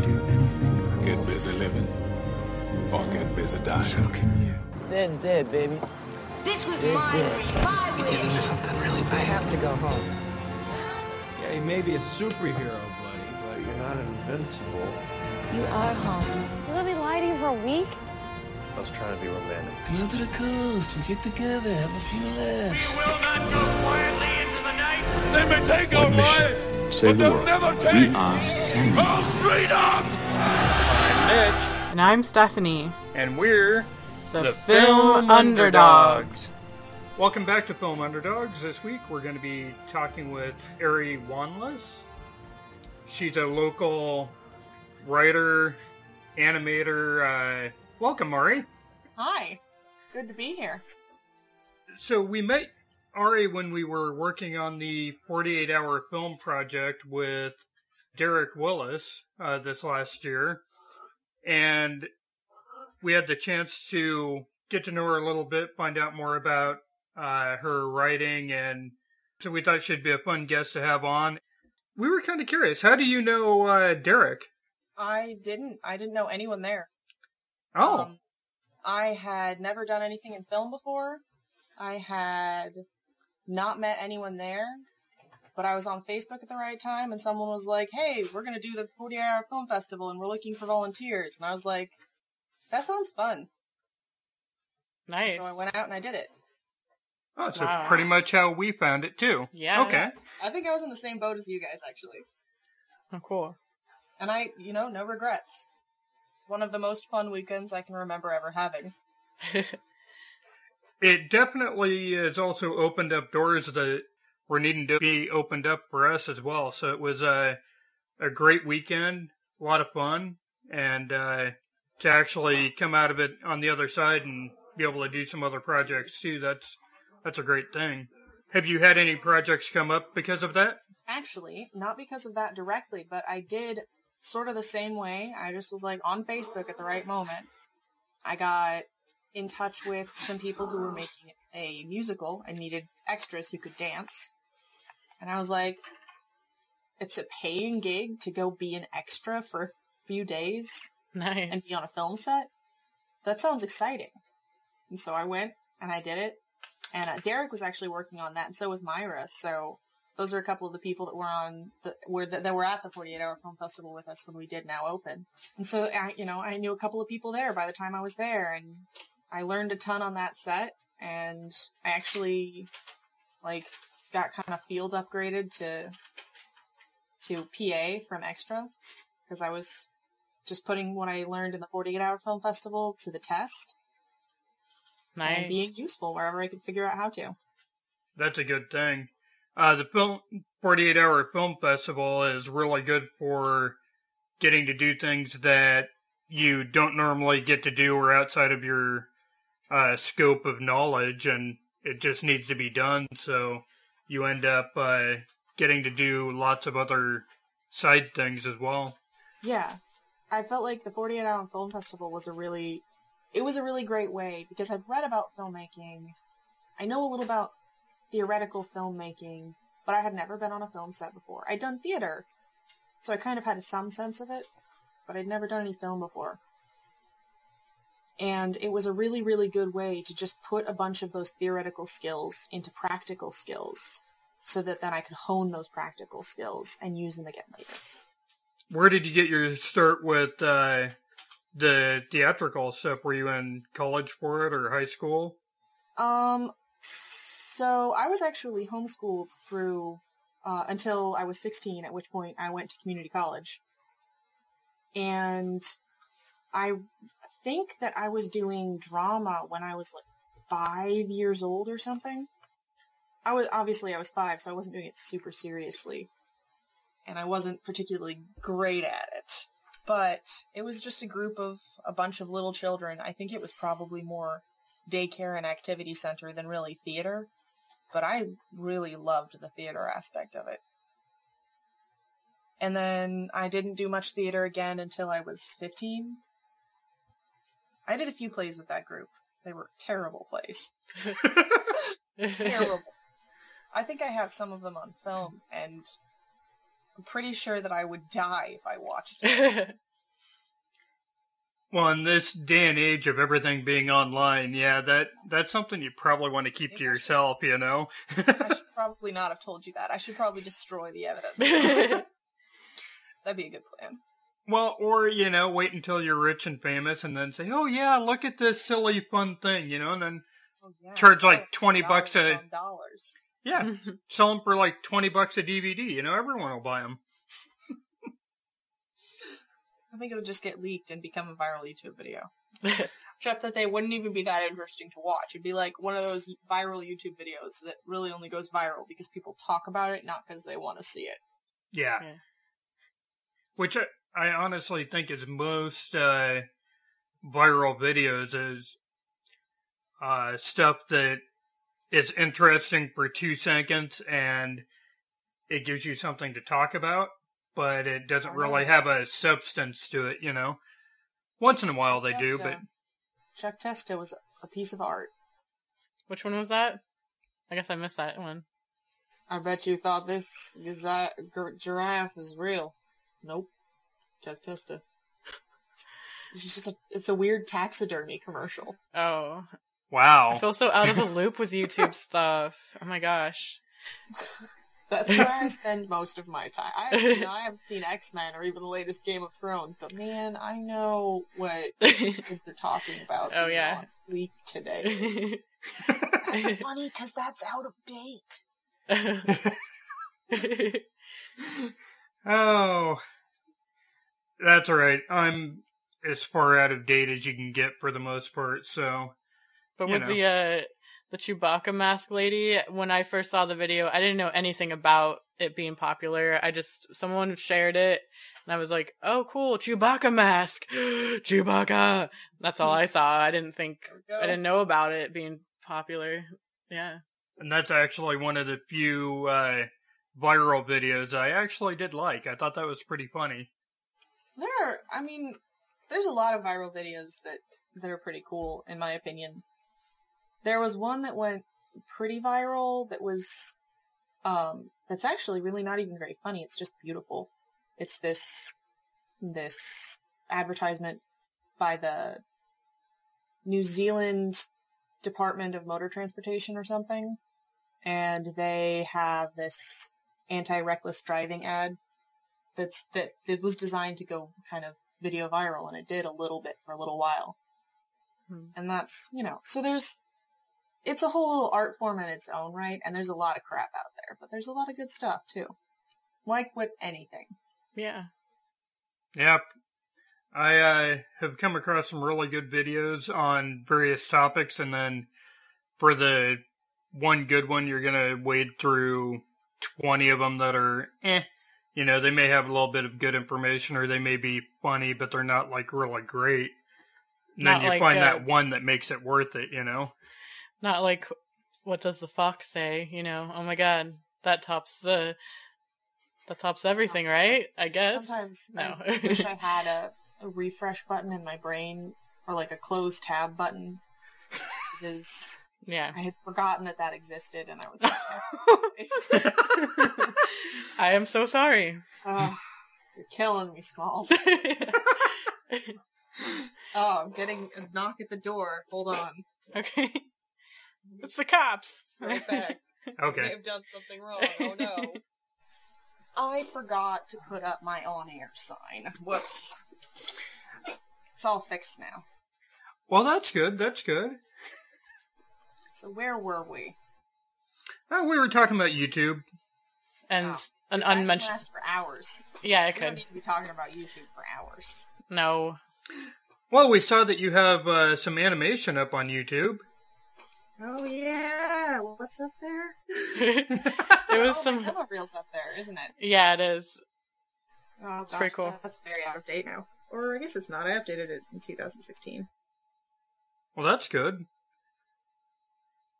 can do anything I Get busy living or get busy dying. So can you. Zed's dead, baby. This was Zed's my dead. You're getting into something really bad. I have to go home. Yeah, you may be a superhero, buddy, but you're not invincible. You are home. You let me lie to you for a week? I was trying to be romantic. Come to the coast. We get together, have a few laughs. We will not go quietly into the night. They may take our lives, Save but the they'll world. never We take are Canada. freedom! I'm Mitch. And I'm Stephanie. And we're the, the Film, Film Underdogs. Welcome back to Film Underdogs. This week we're going to be talking with Ari Wanless. She's a local writer, animator. Uh, welcome, Ari. Hi. Good to be here. So we met Ari when we were working on the 48 hour film project with Derek Willis uh, this last year. And we had the chance to get to know her a little bit, find out more about uh, her writing. And so we thought she'd be a fun guest to have on. We were kind of curious. How do you know uh, Derek? I didn't. I didn't know anyone there. Oh. Um, I had never done anything in film before. I had not met anyone there, but I was on Facebook at the right time and someone was like, hey, we're going to do the 40 hour film festival and we're looking for volunteers. And I was like, that sounds fun. Nice. So I went out and I did it. Oh, so Wow. pretty much how we found it too. Yeah. Okay. I think I was in the same boat as you guys, actually. Oh, cool. And I, you know, no regrets. It's one of the most fun weekends I can remember ever having. It definitely has also opened up doors that were needing to be opened up for us as well. So it was a a great weekend, a lot of fun, and uh, to actually come out of it on the other side and be able to do some other projects too. That's that's a great thing. Have you had any projects come up because of that? Actually, not because of that directly, but I did sort of the same way. I just was like on Facebook at the right moment. I got in touch with some people who were making a musical and needed extras who could dance. And I was like, it's a paying gig to go be an extra for a few days Nice. and be on a film set. That sounds exciting. And so I went and I did it. And uh, Derek was actually working on that, and so was Myra. So those are a couple of the people that were on the were the, that were at the 48 Hour Film Festival with us when we did now open. And so I, you know, I knew a couple of people there by the time I was there, and I learned a ton on that set. And I actually like got kind of field upgraded to to PA from extra because I was just putting what I learned in the 48 Hour Film Festival to the test nice. and being useful wherever I could figure out how to. That's a good thing. Uh, the film 48 hour film festival is really good for getting to do things that you don't normally get to do or outside of your uh, scope of knowledge and it just needs to be done. So you end up uh, getting to do lots of other side things as well. Yeah. I felt like the 48 Hour Film Festival was a really, it was a really great way because I've read about filmmaking. I know a little about theoretical filmmaking, but I had never been on a film set before. I'd done theater, so I kind of had some sense of it, but I'd never done any film before. And it was a really, really good way to just put a bunch of those theoretical skills into practical skills so that then I could hone those practical skills and use them again later. Where did you get your start with uh, the theatrical stuff? Were you in college for it or high school? Um, so I was actually homeschooled through uh, until I was 16, at which point I went to community college. And I think that I was doing drama when I was like five years old or something. I was obviously I was five, so I wasn't doing it super seriously, and I wasn't particularly great at it. But it was just a group of a bunch of little children. I think it was probably more daycare and activity center than really theater, but I really loved the theater aspect of it. And then I didn't do much theater again until I was 15. I did a few plays with that group. They were terrible plays. terrible. I think I have some of them on film, and I'm pretty sure that I would die if I watched it. Well, in this day and age of everything being online, yeah, that that's something you probably want to keep to Maybe I should- yourself, you know. I should probably not have told you that. I should probably destroy the evidence. That'd be a good plan. Well, or you know, wait until you're rich and famous, and then say, "Oh yeah, look at this silly fun thing," you know, and then Oh, yeah, Charge, sell like, 20 bucks a- dollars yeah, sell them for like twenty bucks a DVD. You know, everyone will buy them. I think it'll just get leaked and become a viral YouTube video. Except that they wouldn't even be that interesting to watch. It'd be like one of those viral YouTube videos that really only goes viral because people talk about it, not because they want to see it. Yeah. Yeah. Which uh, I, I honestly think is most uh, viral videos is uh, stuff that is interesting for two seconds and it gives you something to talk about, but it doesn't really have a substance to it, you know. Once in a while they do, but Chuck Testa was a piece of art. Which one was that? I guess I missed that one. I bet you thought this giza- gir- giraffe is real. Nope. Chuck Testa. It's just a, it's a weird taxidermy commercial. Oh, Wow. I feel so out of the loop with YouTube stuff. Oh my gosh. That's where I spend most of my time. I, you know, I haven't seen X Men or even the latest Game of Thrones, but man, I know what kids are talking about. Oh, yeah. on Fleek today. That's funny because that's out of date. Oh, that's all right. I'm as far out of date as you can get for the most part, so. But with know. the uh the Chewbacca mask lady, when I first saw the video, I didn't know anything about it being popular. I just someone shared it and I was like, "Oh, cool, Chewbacca mask. Chewbacca." That's all I saw. I didn't think There we go. I didn't know about it being popular. Yeah. And that's actually one of the few uh, viral videos I actually did like. I thought that was pretty funny. There are, I mean, there's a lot of viral videos that that are pretty cool, in my opinion. There was one that went pretty viral that was, um, that's actually really not even very funny. It's just beautiful. It's this, this advertisement by the New Zealand Department of Motor Transportation or something. And they have this anti-reckless driving ad that's that it was designed to go kind of video viral and it did a little bit for a little while Hmm. and that's you know so there's it's a whole little art form in its own right and there's a lot of crap out there but there's a lot of good stuff too like with anything Yeah. Yep. I uh, have come across some really good videos on various topics, and then for the one good one, you're going to wade through 20 of them that are eh. You know, they may have a little bit of good information or they may be funny, but they're not like really great. And Not then you like, find uh, that one that makes it worth it, you know? Not like what does the fox say, you know? Oh my god, that tops the that tops everything, right? I guess. sometimes no. i wish i had a, a refresh button in my brain or like a close tab button because yeah. i had forgotten that that existed and i was oh, I am so sorry. oh, you're killing me smalls oh i'm getting a knock at the door hold on okay. Mm-hmm. It's the cops. right back Okay. may have done something wrong. Oh no. I forgot to put up my on air sign. Whoops. It's all fixed now. Well, that's good. That's good. So where were we? Oh, we were talking about YouTube. and Oh. an That can unmentioned. last for hours. Yeah, I We don't could. need to be talking about YouTube for hours. No. Well, we saw that you have uh, some animation up on YouTube. Oh yeah, what's up there? it was oh, some. reel's up there, isn't it? Yeah, it is. Oh, It's pretty cool. That's very out of date now. Or I guess it's not. I updated it in 2016. Well, that's good.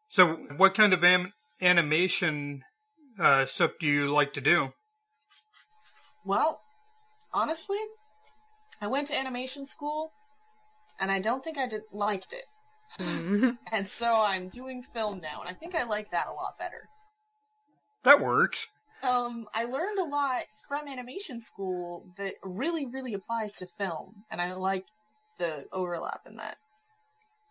So, what kind of am- animation uh, stuff do you like to do? Well, honestly, I went to animation school, and I don't think I did liked it. And so I'm doing film now, and I think I like that a lot better. That works. um, I learned a lot from animation school that really, really applies to film, and I like the overlap in that.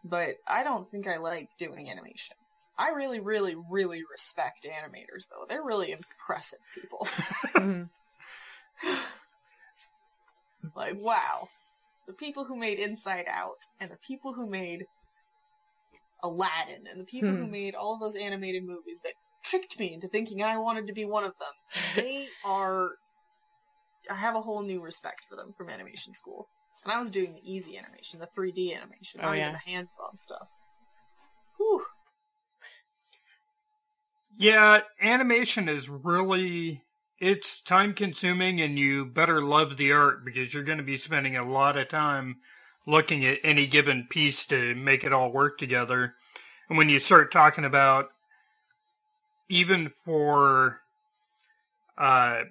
But I don't think I like doing animation. I really, really, really respect animators, though. They're really impressive people. Mhm. like, wow. The people who made Inside Out, and the people who made Aladdin, and the people who Hmm. made all of those animated movies that tricked me into thinking I wanted to be one of them. They are. I have a whole new respect for them from animation school. And I was doing the easy animation, the 3D animation, Oh, not yeah. even the hand drawn stuff. Whew. Yeah, animation is really it's time consuming and you better love the art because you're going to be spending a lot of time looking at any given piece to make it all work together. And when you start talking about even for uh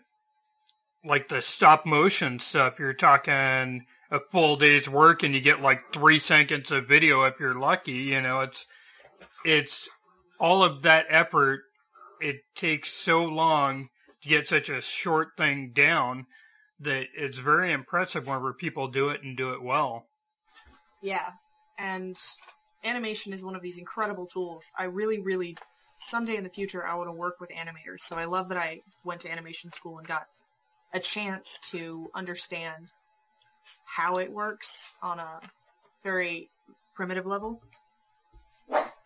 like the stop motion stuff, you're talking a full day's work and you get like 3 seconds of video if you're lucky, you know, it's it's all of that effort it takes so long to get such a short thing down that it's very impressive whenever people do it and do it well. Yeah, and animation is one of these incredible tools. I really, really, someday in the future, I want to work with animators. So I love that I went to animation school and got a chance to understand how it works on a very primitive level.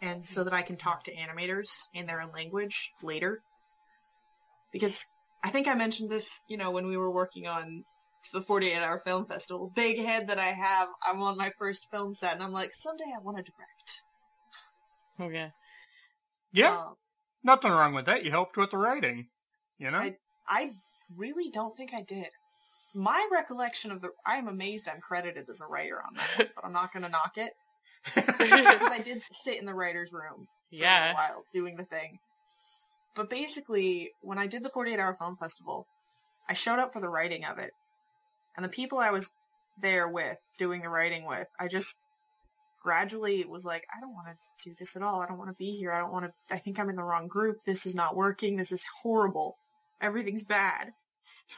And so that I can talk to animators in their own language later. Because I think I mentioned this, you know, when we were working on the 48 hour film festival. Big head that I have. I'm on my first film set and I'm like, someday I want to direct. Oh yeah. Yeah, Um, nothing wrong with that. You helped with the writing, you know? I- I really don't think I did. My recollection of the, I'm amazed I'm credited as a writer on that, one, but I'm not going to knock it because I did sit in the writer's room for a Yeah. while doing the thing. But basically, when I did the 48 hour film festival, I showed up for the writing of it. And the people I was there with, doing the writing with, I just gradually was like, I don't want to do this at all. I don't want to be here. I don't want to, I think I'm in the wrong group. This is not working. This is horrible. Everything's bad.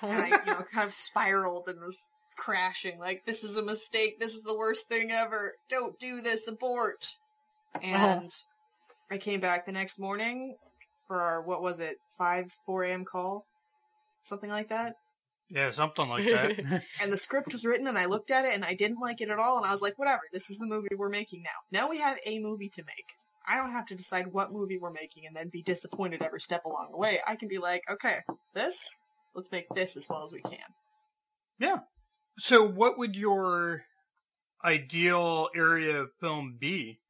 And I, you know, kind of spiraled and was crashing. Like, this is a mistake. This is the worst thing ever. Don't do this. Abort. Uh-huh. And I came back the next morning for our, what was it, 5, 4 a.m. call? Something like that. yeah, something like that. And the script was written and I looked at it and I didn't like it at all. And I was like, whatever, this is the movie we're making now. Now we have a movie to make. I don't have to decide what movie we're making and then be disappointed every step along the way. I can be like, okay, this, let's make this as well as we can. yeah. So, what would your ideal area of film be?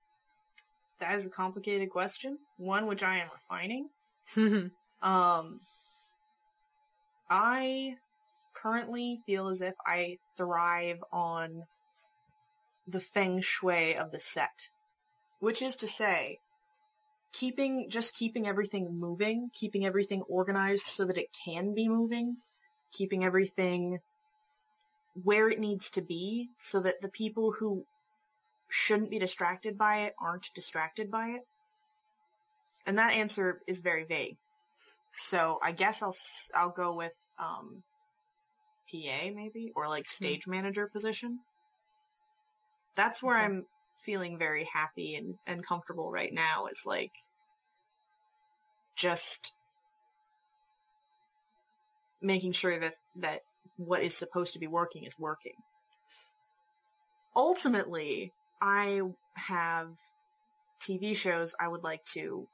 That is a complicated question. One which I am refining. Um, I currently feel as if I thrive on the feng shui of the set, which is to say, keeping just keeping everything moving, keeping everything organized so that it can be moving, keeping everything where it needs to be so that the people who shouldn't be distracted by it aren't distracted by it. And that answer is very vague. So I guess I'll I'll go with um PA maybe or like stage manager position. That's where Okay. I'm feeling very happy and and comfortable right now is like just making sure that that what is supposed to be working is working. Ultimately, I have TV shows I would like to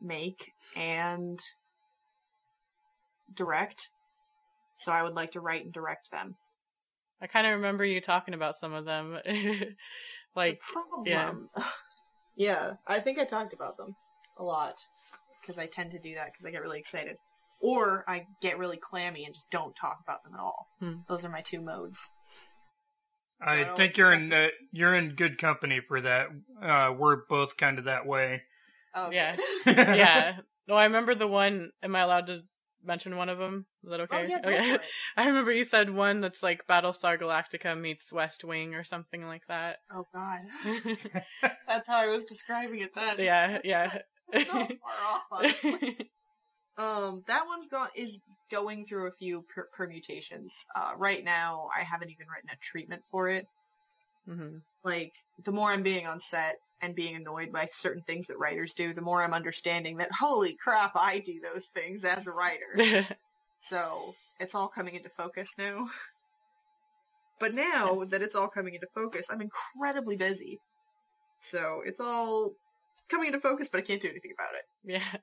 make and direct. So I would like to write and direct them. I kind of remember you talking about some of them. like, the problem, yeah. yeah, I think I talked about them a lot because I tend to do that because I get really excited, or I get really clammy and just don't talk about them at all. Hmm. Those are my two modes. I I think you're in uh, you're in good company for that. Uh, we're both kind of that way. Oh, Yeah. yeah. No, I remember the one. Am I allowed to mention one of them? Is that okay? Oh okay? yeah, okay. I remember you said one that's like Battlestar Galactica meets West Wing or something like that. Oh god, that's how I was describing it then. yeah, yeah. It's not far off, honestly. Um, that one's go- is going through a few per- permutations. Uh, right now, I haven't even written a treatment for it. hmm Like, the more I'm being on set and being annoyed by certain things that writers do, the more I'm understanding that, holy crap, I do those things as a writer. so, it's all coming into focus now. but now that it's all coming into focus, I'm incredibly busy. So, it's all coming into focus, but I can't do anything about it. yeah.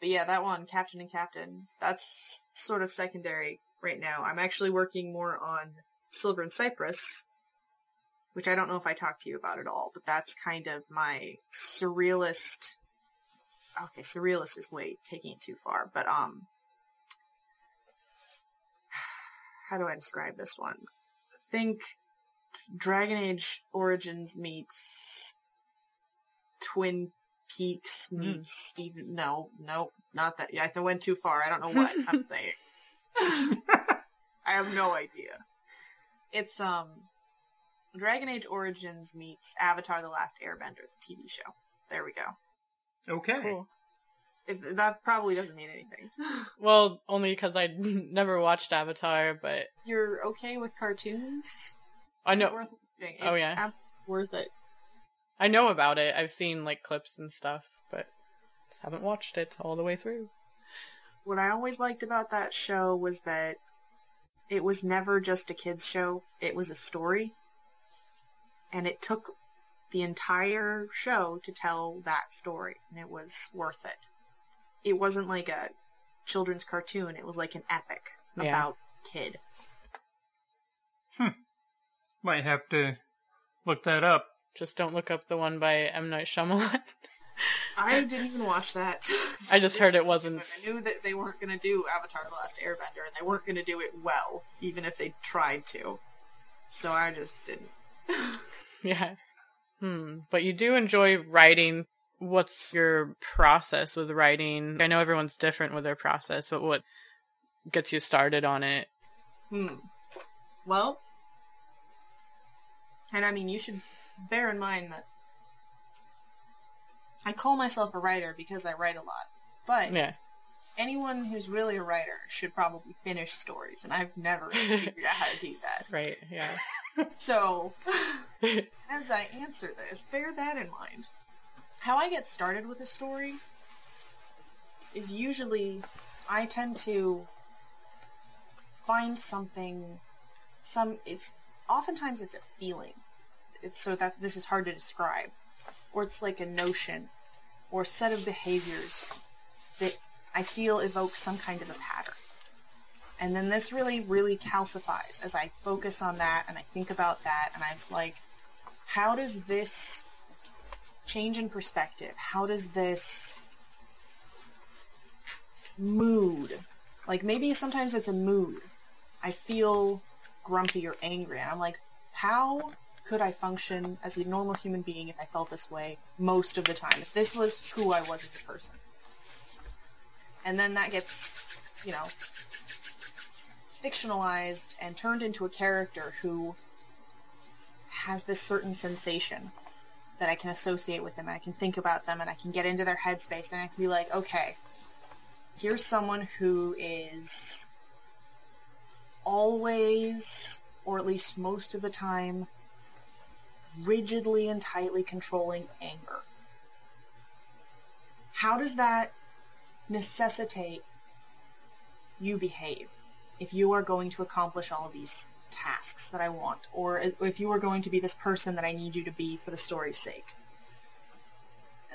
But yeah, that one, Captain and Captain, that's sort of secondary right now. I'm actually working more on Silver and Cypress, which I don't know if I talked to you about at all, but that's kind of my surrealist. Okay, surrealist is way taking it too far, but um, how do I describe this one? Think Dragon Age Origins meets Twin Peaks meets Steven. No, no, not that. Yeah, I went too far. I don't know what I'm saying. I have no idea. It's um, Dragon Age Origins meets Avatar: The Last Airbender, the TV show. There we go. Okay. Cool. If that probably doesn't mean anything. Well, only because I never watched Avatar, but You're okay with cartoons? I It's know worth watching. Oh, It's yeah. ab- worth it. I know about it. I've seen like clips and stuff, but just haven't watched it all the way through. What I always liked about that show was that it was never just a kids show. It was a story. And it took the entire show to tell that story, and it was worth it. It wasn't like a children's cartoon, it was like an epic Yeah. about kid. Hmm. Might have to look that up. Just don't look up the one by M Night Shyamalan. I didn't even watch that. I just heard it wasn't. I knew that they weren't going to do Avatar The Last Airbender, and they weren't going to do it well, even if they tried to. So I just didn't. Yeah. Hmm. But you do enjoy writing. What's your process with writing? I know everyone's different with their process, but what gets you started on it? Hmm. Well, and I mean, you should bear in mind that I call myself a writer because I write a lot. But Yeah. anyone who's really a writer should probably finish stories, and I've never figured out how to do that. Right. Yeah. So, as I answer this, bear that in mind. How I get started with a story is usually I tend to find something some it's oftentimes it's a feeling. It's so that this is hard to describe. Or it's like a notion or set of behaviors that I feel evoke some kind of a pattern. And then this really, really calcifies as I focus on that and I think about that and I was like, how does this change in perspective? How does this mood, like maybe sometimes it's a mood. I feel grumpy or angry and I'm like, how could I function as a normal human being if I felt this way most of the time? If this was who I was as a person. And then that gets, you know, fictionalized and turned into a character who has this certain sensation that I can associate with them and I can think about them and I can get into their headspace and I can be like, okay, here's someone who is always, or at least most of the time, rigidly and tightly controlling anger. How does that necessitate you behave if you are going to accomplish all of these tasks that I want, or if you are going to be this person that I need you to be for the story's sake?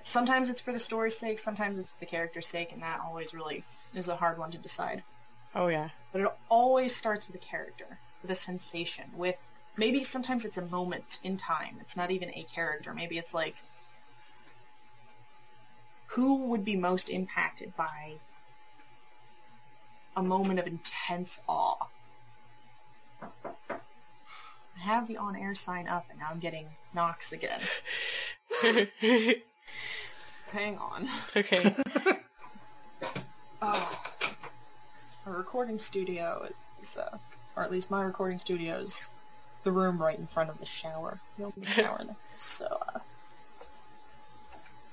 Sometimes it's for the story's sake, sometimes it's for the character's sake, and that always really is a hard one to decide. Oh yeah. But it always starts with a character, with a sensation, with maybe sometimes it's a moment in time. It's not even a character. Maybe it's like who would be most impacted by a moment of intense awe? I have the on air sign up and now I'm getting knocks again. Hang on. okay. Oh. A recording studio is, uh, or at least my recording studio is the room right in front of the shower. The only shower in there. So, uh,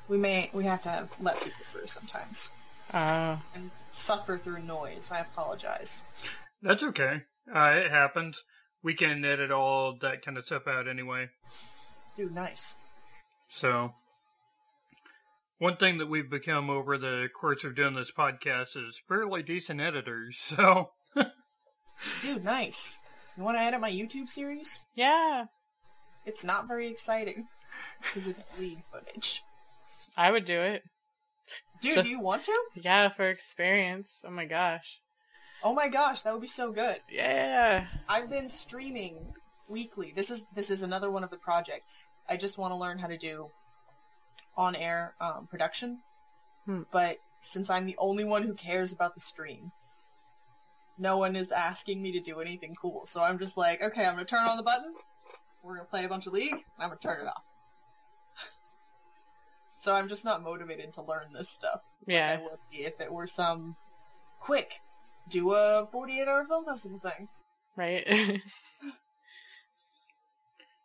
we may, we have to have, let people through sometimes. Uh, and suffer through noise. I apologize. That's okay. Uh, it happens. We can edit all that kind of stuff out anyway. Dude, nice. So, one thing that we've become over the course of doing this podcast is fairly decent editors. So, Dude, nice. You want to edit my YouTube series? yeah, It's not very exciting because it's league footage. I would do it. Dude, Just- do you want to? Yeah, for experience. Oh my gosh. Oh my gosh, that would be so good. Yeah. I've been streaming weekly. This is this is another one of the projects. I just want to learn how to do on air um, production. Hmm. But since I'm the only one who cares about the stream, no one is asking me to do anything cool. So I'm just like, okay, I'm gonna turn on the button. We're gonna play a bunch of League. And I'm gonna turn it off. so I'm just not motivated to learn this stuff. I Yeah. would be if it were some quick do a 48 hour film festival thing. Right.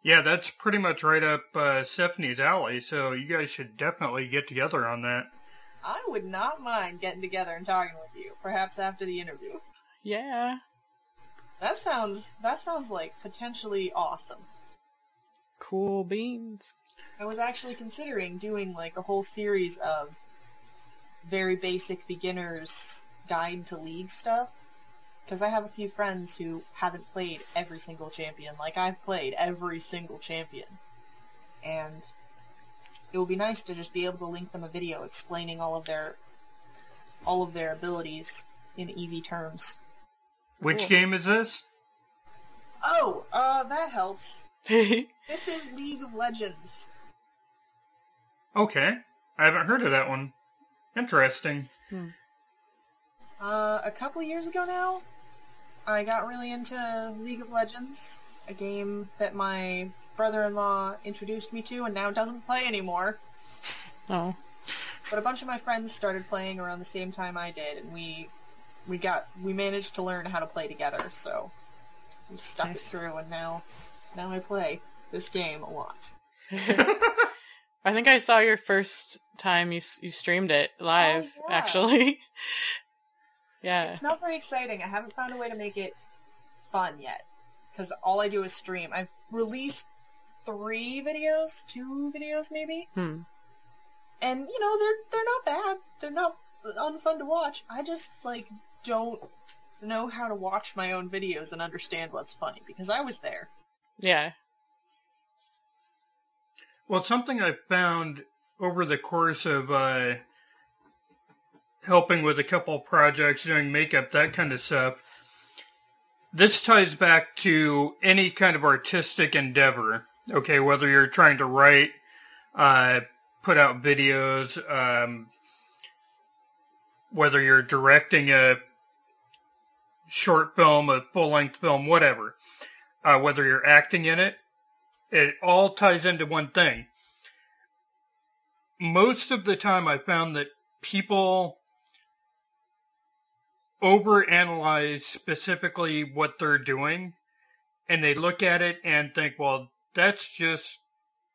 yeah, that's pretty much right up uh, Stephanie's alley. So, you guys should definitely get together on that. I would not mind getting together and talking with you, perhaps after the interview. Yeah. That sounds that sounds like potentially awesome. Cool beans. I was actually considering doing like a whole series of very basic beginners guide to league stuff because I have a few friends who haven't played every single champion like I've played every single champion. And it would be nice to just be able to link them a video explaining all of their all of their abilities in easy terms. Which Cool. game is this? Oh, uh that helps. This is League of Legends. Okay. I haven't heard of that one. Interesting. Uh, a couple years ago now, I got really into League of Legends, a game that my brother-in-law introduced me to and now doesn't play anymore. Oh. But a bunch of my friends started playing around the same time I did, and we we got we managed to learn how to play together. So we stuck Nice. it through, and now now I play this game a lot. I think I saw your first time you you streamed it live. Oh, yeah. Actually. yeah. It's not very exciting. I haven't found a way to make it fun yet. Because all I do is stream. I've released three videos, two videos maybe, Hmm. and you know they're they're not bad. They're not unfun to watch. I just like don't know how to watch my own videos and understand what's funny because I was there. Yeah. Well, something I found over the course of uh, helping with a couple projects, doing makeup, that kind of stuff, this ties back to any kind of artistic endeavor. Okay, whether you're trying to write, uh, put out videos, um, whether you're directing a short film, a full length film, whatever, uh, whether you're acting in it, it all ties into one thing. Most of the time, I found that people overanalyze specifically what they're doing, and they look at it and think, well, that's just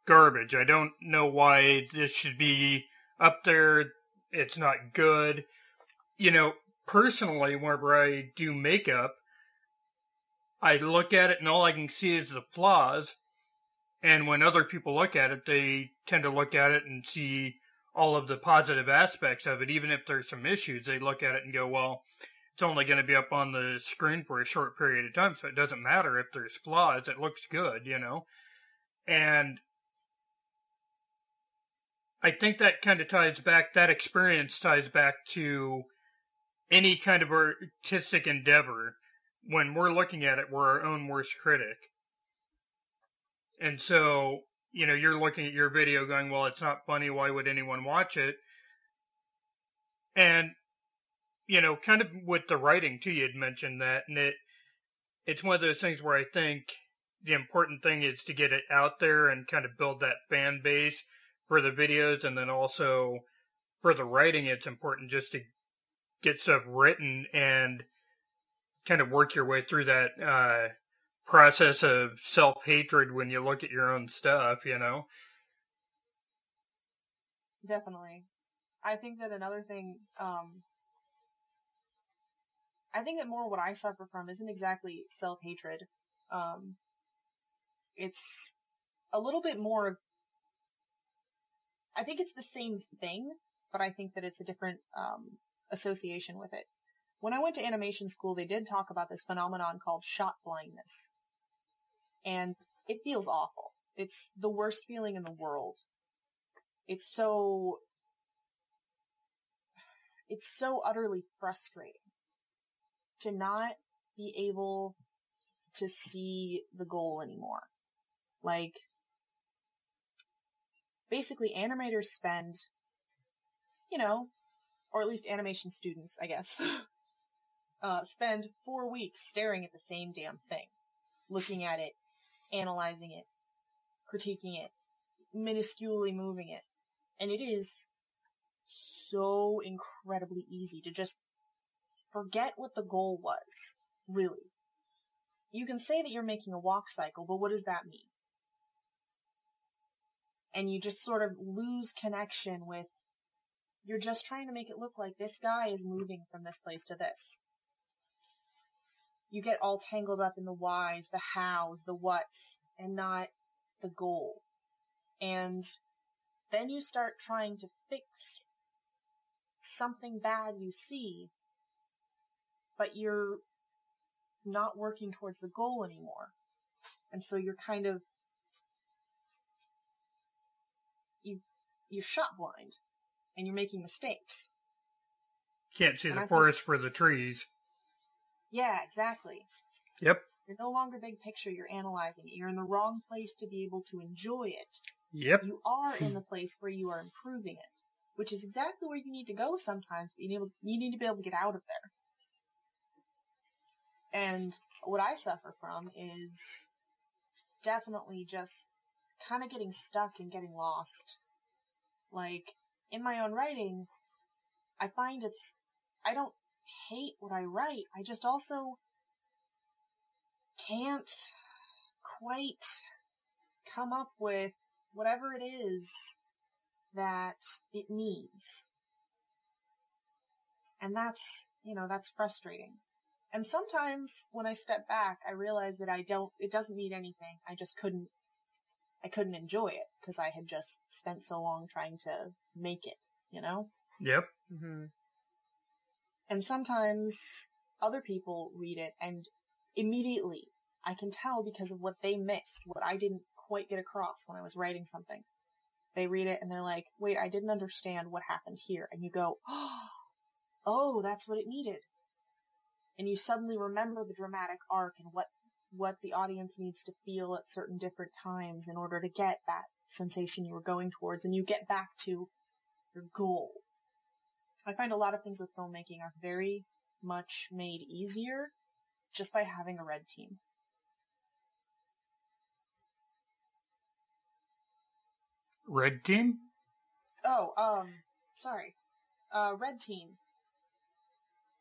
garbage. I don't know why this should be up there. It's not good. You know, personally, whenever I do makeup, I look at it and all I can see is the flaws. And when other people look at it, they tend to look at it and see all of the positive aspects of it. Even if there's some issues, they look at it and go, well, it's only going to be up on the screen for a short period of time, so it doesn't matter if there's flaws. It looks good, you know? And I think that kind of ties back, that experience ties back to any kind of artistic endeavor. When we're looking at it, we're our own worst critic. And so, you know, you're looking at your video going, well, it's not funny. Why would anyone watch it? And, you know, kind of with the writing too, you'd mentioned that. And it, it's one of those things where I think the important thing is to get it out there and kind of build that fan base for the videos. And then also for the writing, it's important just to get stuff written and kind of work your way through that, uh, process of self hatred when you look at your own stuff, you know? Definitely. I think that another thing, um, I think that more what I suffer from isn't exactly self hatred. Um, it's a little bit more I think it's the same thing, but I think that it's a different, um, association with it. When I went to animation school, they did talk about this phenomenon called shot blindness. And it feels awful. It's the worst feeling in the world. It's so, it's so utterly frustrating to not be able to see the goal anymore. Like, basically animators spend, you know, or at least animation students, I guess, uh, spend four weeks staring at the same damn thing, looking at it, analyzing it, critiquing it, minusculely moving it. And it is so incredibly easy to just forget what the goal was, really. You can say that you're making a walk cycle, but what does that mean? And you just sort of lose connection with, you're just trying to make it look like this guy is moving from this place to this. You get all tangled up in the whys, the hows, the whats, and not the goal. And then you start trying to fix something bad you see, but you're not working towards the goal anymore. And so you're kind of, you, you're shot blind and you're making mistakes. Can't see And the I think- forest for the trees. Yeah, exactly. Yep. You're no longer big picture, you're analyzing it. You're in the wrong place to be able to enjoy it. Yep. You are in the place where you are improving it, which is exactly where you need to go sometimes, but you need, you need to be able to get out of there. And what I suffer from is definitely just kind of getting stuck and getting lost. Like, in my own writing, I find it's, I don't hate what I write, I just also can't quite come up with whatever it is that it needs. And that's, you know, that's frustrating. And sometimes when I step back, I realize that I don't, it doesn't need anything. I just couldn't, I couldn't enjoy it because I had just spent so long trying to make it, you know? Yep. Mm-hmm. And sometimes other people read it and immediately I can tell because of what they missed, what I didn't quite get across when I was writing something. They read it and they're like, wait, I didn't understand what happened here. And you go, oh, that's what it needed. And you suddenly remember the dramatic arc and what, what the audience needs to feel at certain different times in order to get that sensation you were going towards. And you get back to your goal. I find a lot of things with filmmaking are very much made easier just by having a red team. Red team? Oh, um, sorry. Uh, red team.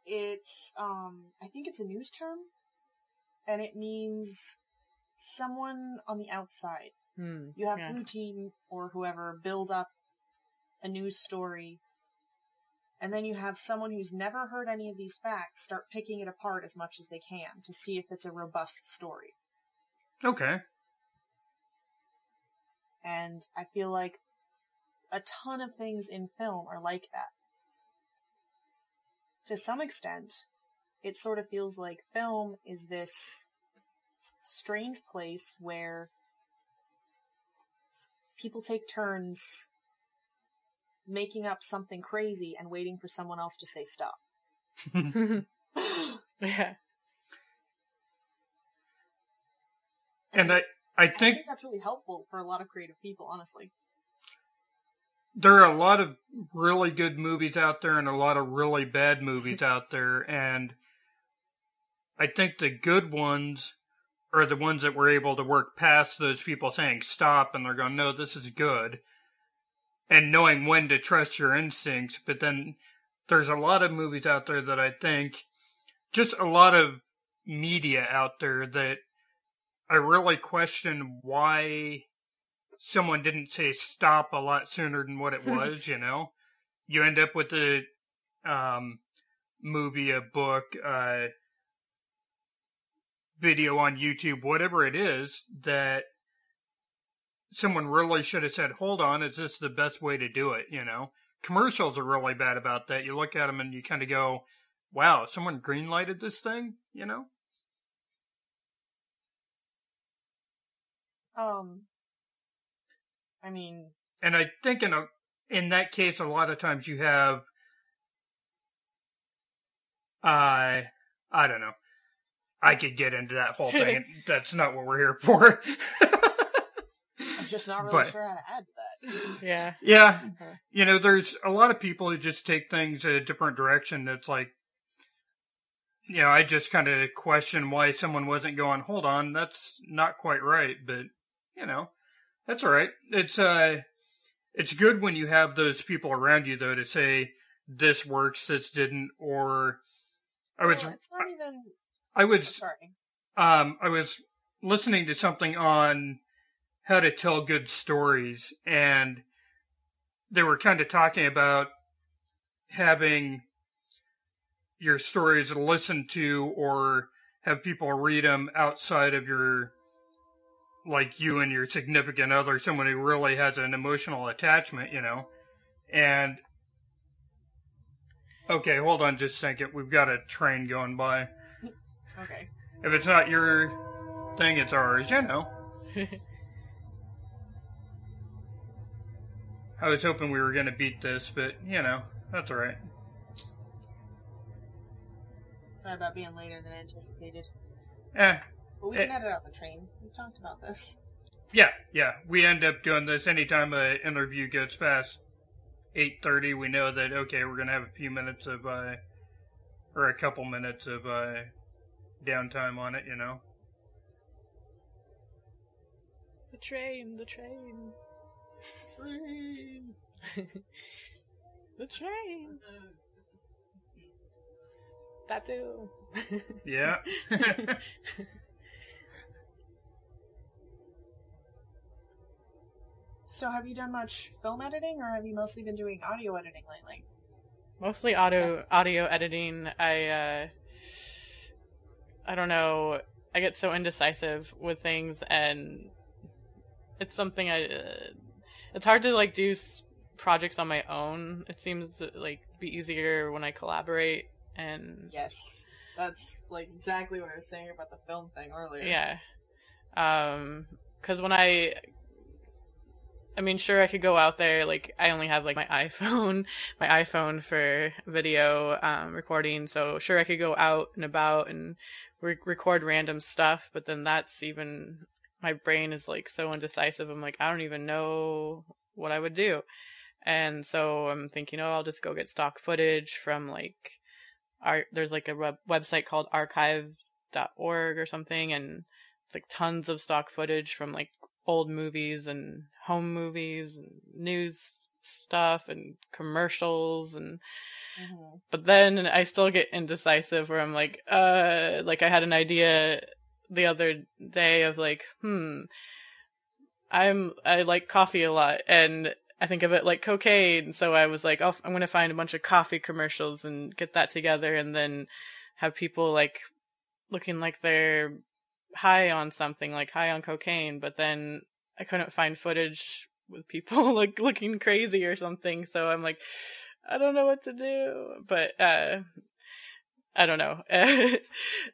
It's, um, I think it's a news term, and it means someone on the outside. Hmm. You have yeah. blue team or whoever build up a news story, and then you have someone who's never heard any of these facts start picking it apart as much as they can to see if it's a robust story. Okay. And I feel like a ton of things in film are like that. To some extent, it sort of feels like film is this strange place where people take turns making up something crazy and waiting for someone else to say stop. yeah. And I, I I think think that's really helpful for a lot of creative people, honestly. there are a lot of really good movies out there and a lot of really bad movies out there and I think the good ones are the ones that were able to work past those people saying stop and they're going, no, this is good. And knowing when to trust your instincts. But then there's a lot of movies out there that I think, just a lot of media out there that I really question why someone didn't say stop a lot sooner than what it was, you know? you end up with a um, movie, a book, uh, video on YouTube, whatever it is, that someone really should have said, hold on, is this the best way to do it? You know, commercials are really bad about that. You look at them and you kind of go, wow, someone greenlighted this thing, you know? Um, I mean, And I think in a, in that case, a lot of times you have, uh, I don't know. I could get into that whole thing. That's not what we're here for. I'm just not really But- sure how to add to that. Yeah. yeah, Okay. you know, there's a lot of people who just take things a different direction. That's like, you know, I just kind of question why someone wasn't going, hold on, that's not quite right. But, you know, that's all right. It's, uh, it's good when you have those people around you, though, to say, this works, this didn't, or I was, Well, it's not even. I was, Sorry. um, I was listening to something on how to tell good stories, and they were kind of talking about having your stories listened to or have people read them outside of your like you and your significant other someone who really has an emotional attachment you know and okay hold on just a second we've got a train going by Okay. if it's not your thing, it's ours, you know. I was hoping we were going to beat this, but, you know, that's all right. Sorry about being later than anticipated. Eh, But we Eh. can edit out the train. We've talked about this. yeah, yeah. We end up doing this anytime an interview gets past 8.30, we know that, okay, we're going to have a few minutes of, uh, or a couple minutes of, uh, downtime on it, you know. The train, the train. Train. the train. That too. Yeah. So, have you done much film editing, or have you mostly been doing audio editing lately? Mostly audio audio editing. I uh I don't know. I get so indecisive with things and it's something I uh, it's hard to like do s- projects on my own. It seems like be easier when I collaborate and Yes. That's like exactly what I was saying about the film thing earlier. Yeah. Um, cause when I, I mean, sure, I could go out there, like, I only have, like, my iPhone, my iPhone for video, um, recording, so sure, I could go out and about and re- record random stuff, but then that's even, my brain is, like, so indecisive, I'm like, I don't even know what I would do. And so I'm thinking, oh, I'll just go get stock footage from, like, art, there's, like, a web- website called archive.org or something, and it's like tons of stock footage from like old movies and home movies and news stuff and commercials and Mhm. but then I still get indecisive where I'm like uh like I had an idea the other day of like hmm I'm I like coffee a lot and I think of it like cocaine. So I was like oh I'm to find a bunch of coffee commercials and get that together and then have people like looking like they're high on something like high on cocaine. But then i couldn't find footage with people like looking crazy or something. So i'm like i don't know what to do. But uh i don't know.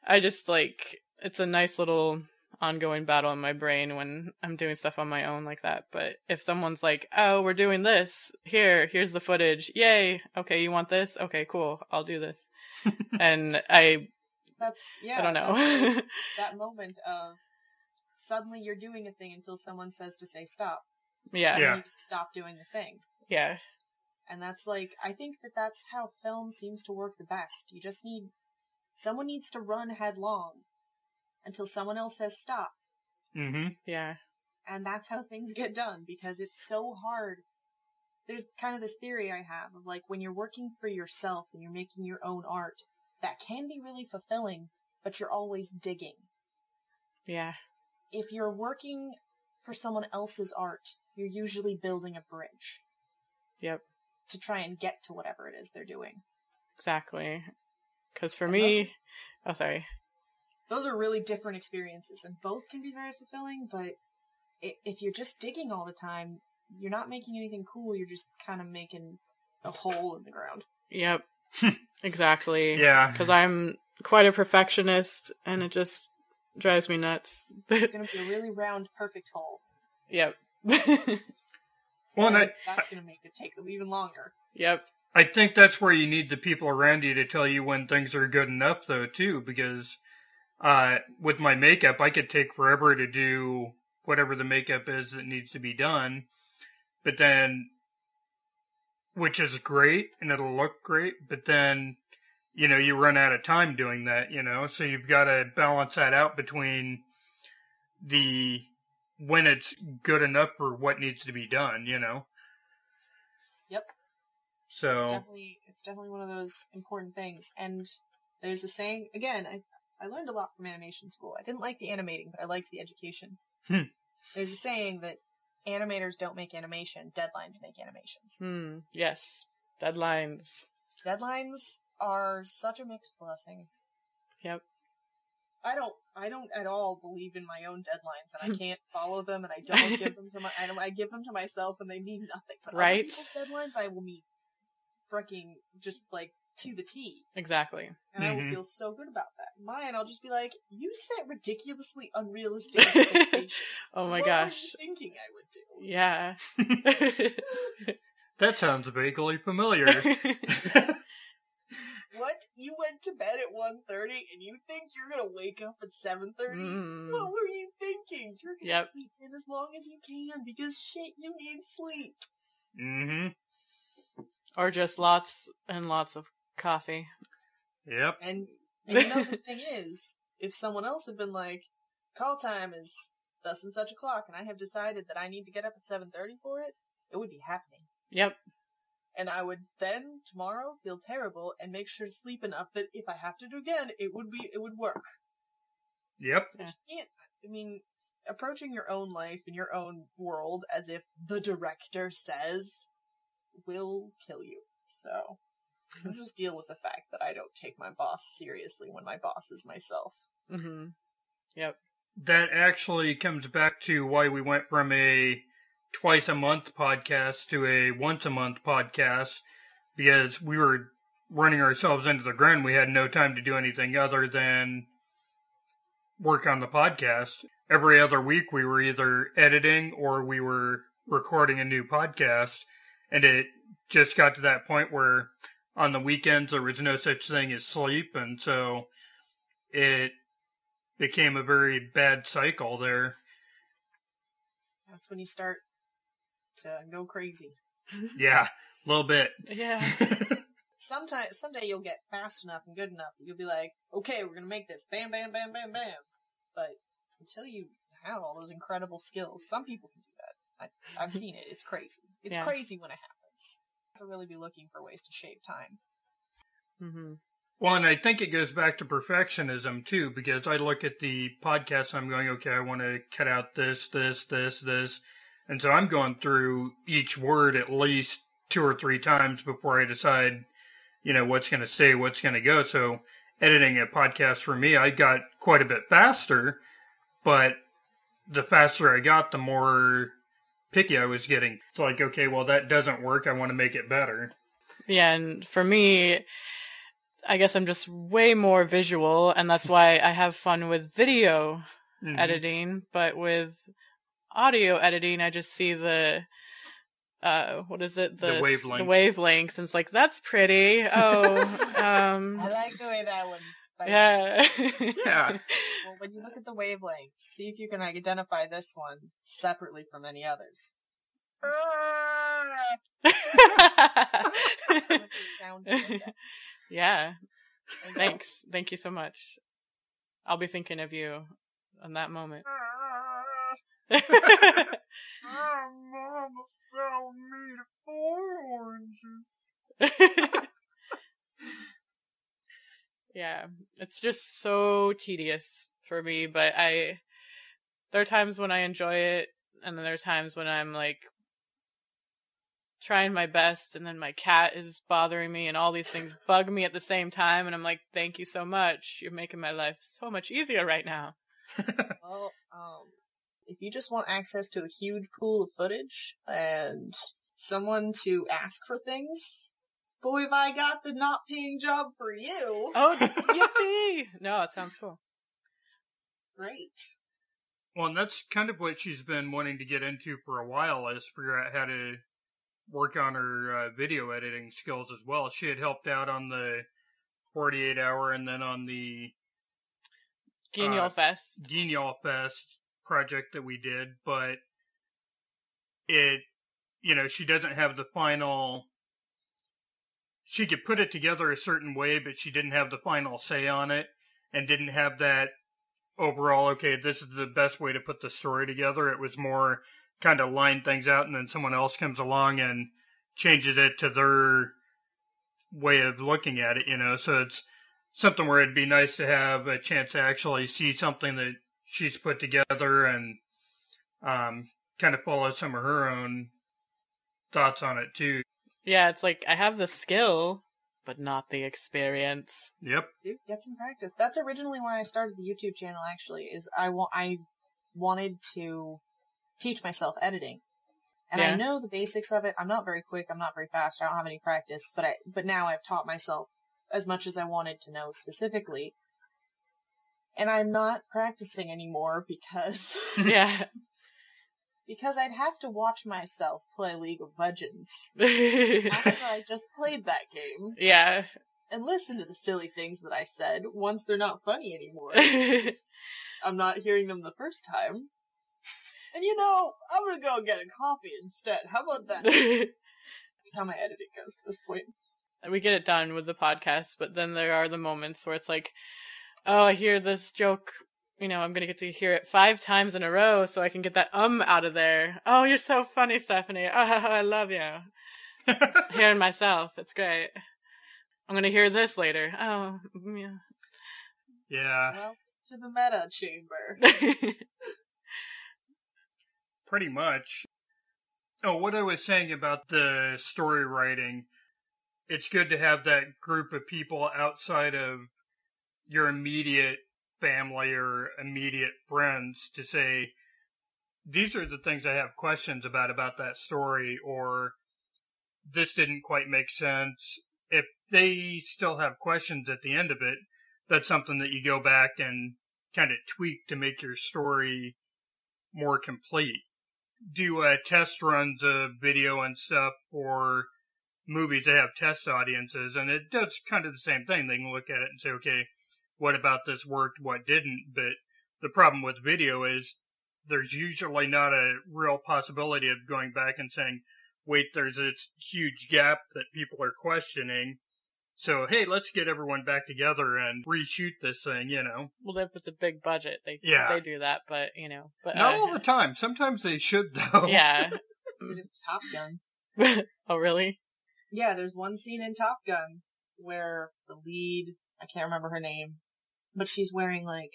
I just like it's a nice little ongoing battle in my brain when i'm doing stuff on my own like that but if someone's like oh we're doing this here here's the footage yay okay you want this okay cool i'll do this and i That's yeah. i don't know that moment of suddenly you're doing a thing until someone says to say stop. yeah And Yeah. then you stop doing the thing. yeah And that's like, I think that that's how film seems to work the best. You just need, someone needs to run headlong until someone else says stop. Mm-hmm. yeah And that's how things get done because it's so hard. There's kind of this theory I have of like when you're working for yourself and you're making your own art, that can be really fulfilling, but you're always digging. yeah If you're working for someone else's art, you're usually building a bridge. Yep. to try and get to whatever it is they're doing. Exactly. Because for And me, oh sorry. Those are really different experiences, and both can be very fulfilling. But if you're just digging all the time, you're not making anything cool. You're just kind of making a hole in the ground. Yep. exactly. Yeah. Because I'm quite a perfectionist, and it just drives me nuts. It's going to be a really round, perfect hole. yep. Well, and I, that's going to make it take even longer. yep. I think that's where you need the people around you to tell you when things are good enough, though, too, because uh, with my makeup, I could take forever to do whatever the makeup is that needs to be done, but then, which is great and it'll look great, but then, you know, you run out of time doing that, you know, so you've got to balance that out between the when it's good enough for what needs to be done, you know. Yep. So It's definitely it's definitely one of those important things. And there's a saying again. I I learned a lot from animation school. I didn't like the animating, but I liked the education. Hmm. There's a saying that animators don't make animation; deadlines make animations. Hmm. Yes. Deadlines. Deadlines are such a mixed blessing. Yep. I don't I don't at all believe in my own deadlines, and I can't follow them, and I don't give them to my I, don't, I give them to myself, and they mean nothing. But Right. other people's deadlines, I will meet freaking just like to the T. Exactly. and I will Mhm. feel so good about that. Mine, I'll just be like, you set ridiculously unrealistic expectations. Oh my what gosh. Were you thinking I would do? Yeah. that sounds vaguely familiar. What? You went to bed at 1.30 and you think you're gonna wake up at 7.30? Mm. What were you thinking? You're gonna Yep. sleep in as long as you can because shit, you need sleep. mm-hmm. or just lots and lots of coffee. Yep. And, and you know the thing is, if someone else had been like, call time is thus and such o'clock and I have decided that I need to get up at 7.30 for it, it would be happening. Yep. and I would then tomorrow feel terrible and make sure to sleep enough that if I have to do again, it would be it would work. Yep. But you can't. I mean, approaching your own life in your own world as if the director says will kill you. So I'll just deal with the fact that I don't take my boss seriously when my boss is myself. hmm Yep. That actually comes back to why we went from a twice a month podcast to a once a month podcast because we were running ourselves into the ground. We had no time to do anything other than work on the podcast. Every other week we were either editing or we were recording a new podcast. And it just got to that point where on the weekends there was no such thing as sleep. And so it became a very bad cycle there. That's when you start to go crazy. Yeah, a little bit. Yeah. Sometime someday you'll get fast enough and good enough that you'll be like, okay, we're gonna make this, bam, bam, bam, bam, bam. But until you have all those incredible skills, some people can do that. I, I've seen it. It's crazy. It's Yeah. crazy when it happens. You have to really be looking for ways to shave time. hmm Well, and I think it goes back to perfectionism too, because I look at the podcast and I'm going, okay, I want to cut out this, this, this, this. And so I'm going through each word at least two or three times before I decide, you know, what's going to stay, what's going to go. So editing a podcast for me, I got quite a bit faster, but the faster I got, the more picky I was getting. It's like, okay, well, that doesn't work. I want to make it better. Yeah, and for me, I guess I'm just way more visual, and that's why I have fun with video Mhm. editing. But with audio editing, I just see the uh, what is it? The s- wavelength. The wavelengths, and it's like that's pretty. Oh, um, I like the way that one's. Like- yeah, Yeah. Well, when you look at the wavelengths, see if you can identify this one separately from any others. Sound like that. yeah. There you go. Thanks. Thank you so much. I'll be thinking of you on that moment. Mama sold me four oranges. Yeah, it's just so tedious for me, but I there are times when I enjoy it and then there are times when I'm like trying my best and then my cat is bothering me and all these things bug me at the same time and I'm like, thank you so much. You're making my life so much easier right now. Well, um, if you just want access to a huge pool of footage and someone to ask for things, boy, have I got the not paying job for you. Oh, yippee! No, it sounds cool. Great. Well, and that's kind of what she's been wanting to get into for a while is figure out how to work on her uh, video editing skills as well. She had helped out on the 48 hour and then on the Guignol Uh, Fest. Guignol Fest project that we did, but it, you know, she doesn't have the final. She could put it together a certain way, but she didn't have the final say on it and didn't have that overall, okay, this is the best way to put the story together. It was more kind of line things out and then someone else comes along and changes it to their way of looking at it, you know. So it's something where it'd be nice to have a chance to actually see something that she's put together and um, kind of follow some of her own thoughts on it too. Yeah, it's like I have the skill, but not the experience. Yep. Dude, get some practice. That's originally why I started the YouTube channel. Actually, is I wa- I wanted to teach myself editing, and Yeah. I know the basics of it. I'm not very quick. I'm not very fast. I don't have any practice, but I but now I've taught myself as much as I wanted to know specifically, and I'm not practicing anymore because Yeah. because I'd have to watch myself play League of Legends after I just played that game Yeah. and listen to the silly things that I said once they're not funny anymore. I'm not hearing them the first time. And you know, I'm gonna go get a coffee instead. How about that? That's how my editing goes at this point. we get it done with the podcast, but then there are the moments where it's like, oh, I hear this joke. You know, I'm gonna get to hear it five times in a row, so I can get that um out of there. Oh, you're so funny, Stephanie. Oh, I love you. Hearing myself, it's great. I'm gonna hear this later. Oh, yeah. Yeah, Well, to the meta chamber. pretty much. Oh, what I was saying about the story writing, it's good to have that group of people outside of your immediate family or immediate friends to say, these are the things I have questions about about that story, or this didn't quite make sense. If they still have questions at the end of it, that's something that you go back and kind of tweak to make your story more complete. Do uh, test runs of video and stuff for movies that have test audiences, and it does kind of the same thing. They can look at it and say, okay, what about this worked, what didn't? But the problem with video is there's usually not a real possibility of going back and saying, wait, there's this huge gap that people are questioning. So, hey, let's get everyone back together and reshoot this thing, you know. well, if it's a big budget, they Yeah. they do that, but you know, but Not uh, all the time. Sometimes they should, though. yeah. Top Gun. oh, really? Yeah, there's one scene in Top Gun where the lead, I can't remember her name, but she's wearing like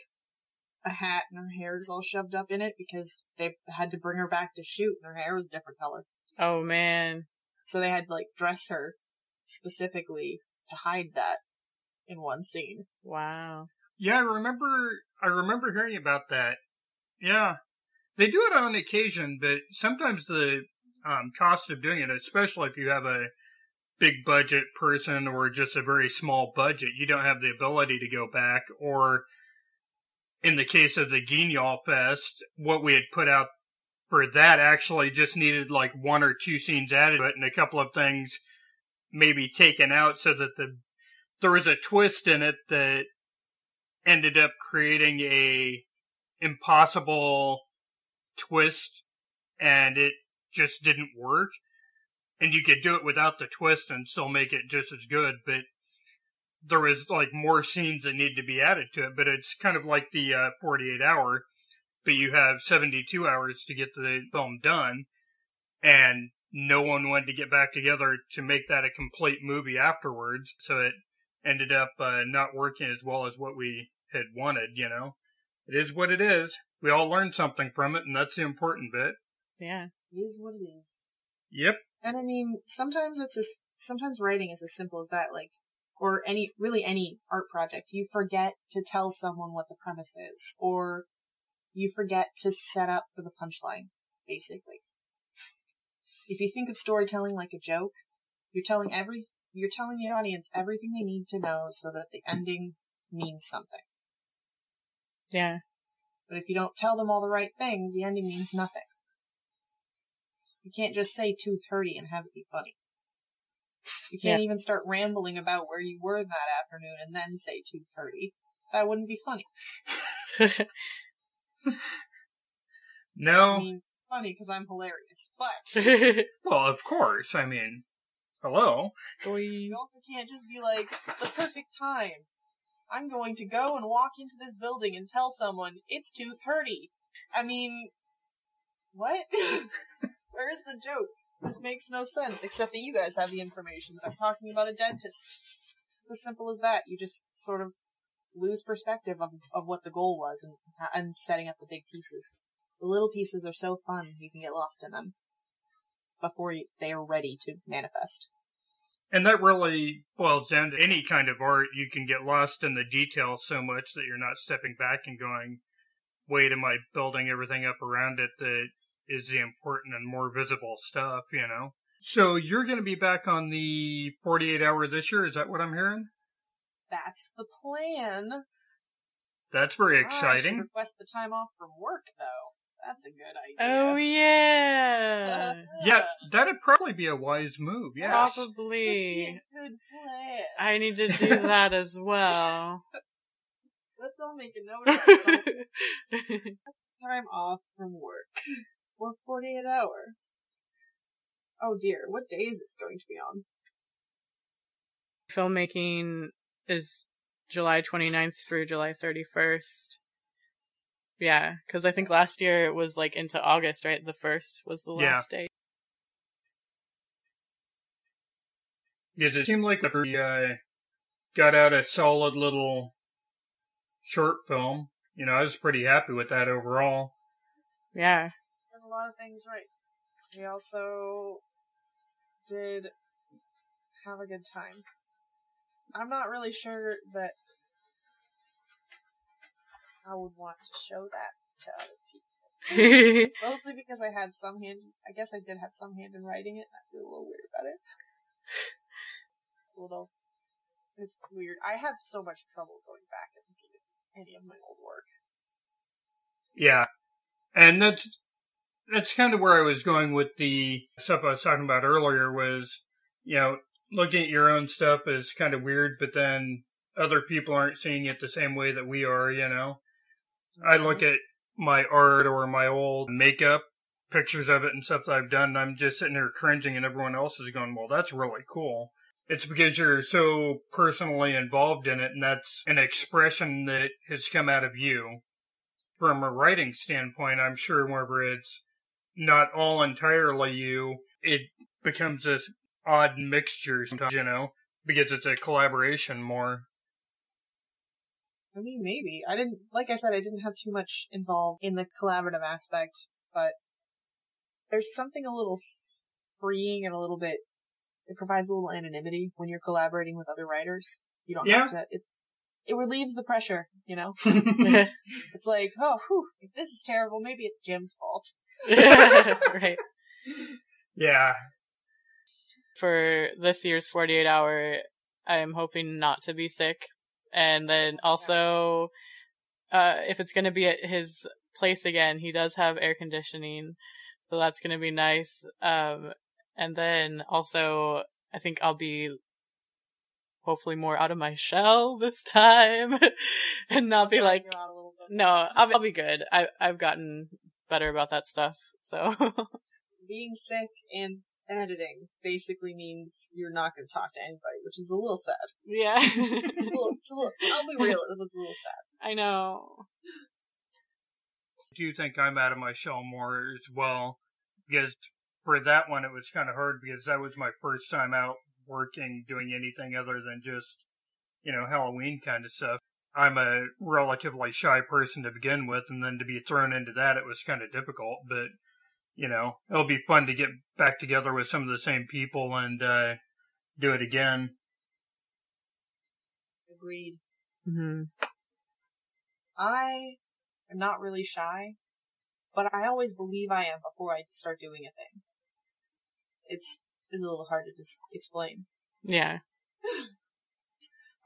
a hat and her hair is all shoved up in it because they had to bring her back to shoot and her hair was a different color. Oh man. So they had to like dress her specifically to hide that in one scene. Wow. Yeah, I remember. I remember hearing about that. Yeah, they do it on occasion, but sometimes the um, cost of doing it, especially if you have a big budget person or just a very small budget, you don't have the ability to go back. Or in the case of the Guignol Fest, what we had put out for that actually just needed like one or two scenes added, but and a couple of things maybe taken out so that the there was a twist in it that ended up creating a impossible twist and it just didn't work and you could do it without the twist and still make it just as good but there was like more scenes that need to be added to it but it's kind of like the uh, 48 hour but you have 72 hours to get the film done and no one wanted to get back together to make that a complete movie afterwards so it ended up uh, not working as well as what we had wanted, you know. It is what it is. We all learned something from it, and that's the important bit. Yeah. It is what it is. Yep. And I mean, sometimes it's as sometimes writing is as simple as that, like, or any really any art project. You forget to tell someone what the premise is, or you forget to set up for the punchline. Basically, if you think of storytelling like a joke, you're telling every you're telling the audience everything they need to know so that the ending means something. Yeah. But if you don't tell them all the right things, the ending means nothing. You can't just say tooth hurty and have it be funny. You can't Yeah. even start rambling about where you were that afternoon and then say tooth hurty. That wouldn't be funny. No. I mean, it's funny because I'm hilarious, but well, of course. I mean, hello. you also can't just be like, the perfect time. I'm going to go and walk into this building and tell someone it's tooth hurty. I mean, what? Where is the joke? This makes no sense, except that you guys have the information that I'm talking about a dentist. It's as simple as that. You just sort of lose perspective of, of what the goal was and, and setting up the big pieces. The little pieces are so fun, you can get lost in them before they are ready to manifest. And that really boils down to any kind of art. You can get lost in the details so much that you're not stepping back and going, wait, am I building everything up around it that is the important and more visible stuff, you know? So you're going to be back on the 48 hour this year. Is that what I'm hearing? That's the plan. That's very I should exciting. request the time off from work, though. That's a good idea. oh yeah. Yeah, that'd probably be a wise move. Yes. Could be Probably. good plan. I need to do that as well. Let's all make a note of ourselves. Request time off from work. For 48 hour. Oh dear, what day is it going to be on? Filmmaking is July 29th through July 31st. Yeah, because I think last year it was like into August, right? The first was the Yeah. last day. Because it seemed like we uh, got out a solid little short film. You know, I was pretty happy with that overall. Yeah. Did a lot of things right. We also did have a good time. I'm not really sure that I would want to show that to other people. Mostly because I had some hand, I guess I did have some hand in writing it, I feel a little weird about it. A little, it's weird. I have so much trouble going back and looking at any of my old work. Yeah. And that's that's kind of where I was going with the stuff I was talking about earlier was, you know, looking at your own stuff is kind of weird, but then other people aren't seeing it the same way that we are, you know. I look mm-hmm. at my art or my old makeup pictures of it and stuff that I've done, and I'm just sitting there cringing, and everyone else is going, well, that's really cool. It's because you're so personally involved in it, and that's an expression that has come out of you. From a writing standpoint, I'm sure whenever it's not all entirely you, it becomes this odd mixture sometimes, you know, because it's a collaboration more. I mean, maybe. I didn't, like I said, I didn't have too much involved in the collaborative aspect, but there's something a little freeing and a little bit, it provides a little anonymity when you're collaborating with other writers. You don't have to, it, it relieves the pressure, you know? It's like, oh, whew, if this is terrible, maybe it's Jim's fault. right. Yeah. For this year's 48 hour, I'm hoping not to be sick. And then also, uh, if it's going to be at his place again, he does have air conditioning. So that's going to be nice. Um, and then also, I think I'll be hopefully more out of my shell this time and not be like, You're out a little bit. no, I'll, be- I'll be good. I, I've gotten better about that stuff. So Being sick and editing basically means you're not going to talk to anybody, which is a little sad. yeah, A little, it's a little, I'll be real, it was a little sad. I know. do you think I'm out of my shell more as well? Because for that one, it was kind of hard because that was my first time out working, doing anything other than just, you know, Halloween kind of stuff. I'm a relatively shy person to begin with, and then to be thrown into that, it was kind of difficult. But you know, it'll be fun to get back together with some of the same people and uh, do it again. Agreed. Mm-hmm. I am not really shy, but I always believe I am before I start doing a thing. It's, it's a little hard to just explain. Yeah.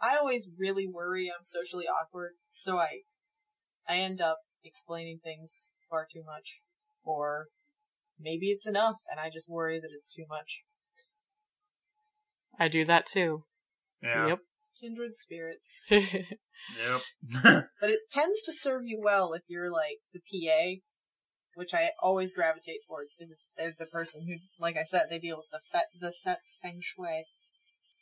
I always really worry I'm socially awkward, so I, I end up explaining things far too much, or maybe it's enough and I just worry that it's too much. I do that too. Yeah. Kindred spirits. Yep. Yep. But it tends to serve you well if you're like the PA, which I always gravitate towards because they're the person who, like I said, they deal with the fe- the sets feng shui.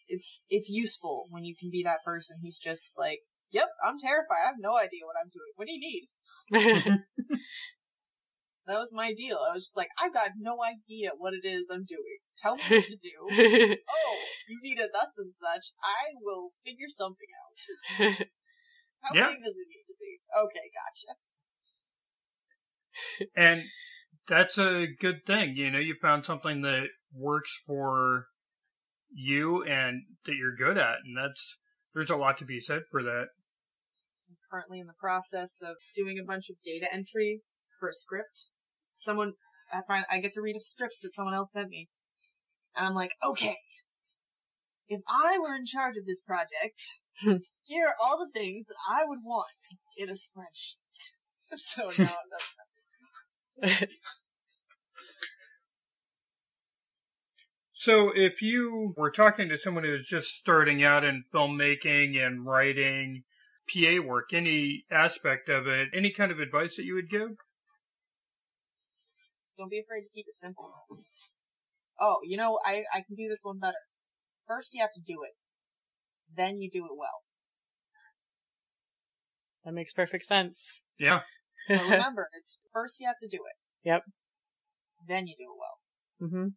It's it's useful when you can be that person who's just like, "Yep, I'm terrified. I have no idea what I'm doing. What do you need?" That was my deal. I was just like, I've got no idea what it is I'm doing. Tell me what to do. oh, you need a thus and such. I will figure something out. How Yeah. big does it need to be? Okay, gotcha. And that's a good thing. You know, you found something that works for you and that you're good at, and that's there's a lot to be said for that. I'm currently in the process of doing a bunch of data entry for a script. Someone, I find, I get to read a script that someone else sent me. And I'm like, okay, if I were in charge of this project, here are all the things that I would want in a spreadsheet. so now that's So, if you were talking to someone who's just starting out in filmmaking and writing PA work, any aspect of it, any kind of advice that you would give? Don't be afraid to keep it simple. Oh, you know, I, I can do this one better. First you have to do it. Then you do it well. that makes perfect sense. Yeah. But remember, it's first you have to do it. Yep. Then you do it well. hmm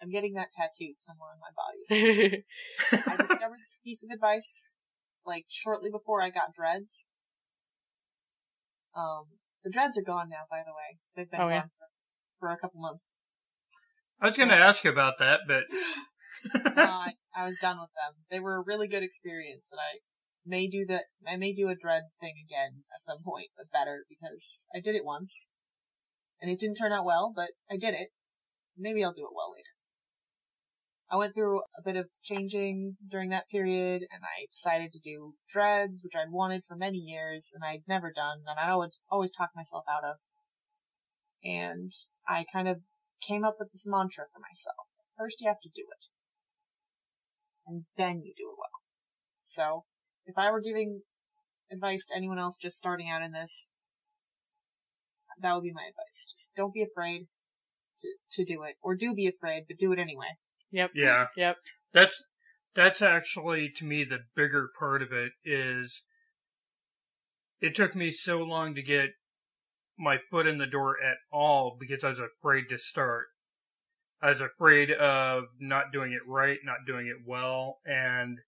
I'm getting that tattooed somewhere on my body. I discovered this piece of advice like shortly before I got dreads. Um, the dreads are gone now, by the way. They've been Oh, gone yeah. for, for a couple months. I was going to ask you about that, but No, I, I was done with them. They were a really good experience, and I may do that. I may do a dread thing again at some point, but better because I did it once, and it didn't turn out well, but I did it. Maybe I'll do it well later. I went through a bit of changing during that period, and I decided to do dreads, which I'd wanted for many years, and I'd never done, and I'd always always myself out of. And I kind of came up with this mantra for myself. First, you have to do it and then you do it well. So, if I were giving advice to anyone else just starting out in this, that would be my advice. Just don't be afraid to, to do it, or do be afraid, but do it anyway. Yep. yeah. Yep. That's that's actually to me the bigger part of it is it took me so long to get my foot in the door at all because I was afraid to start. I was afraid of not doing it right, not doing it well, and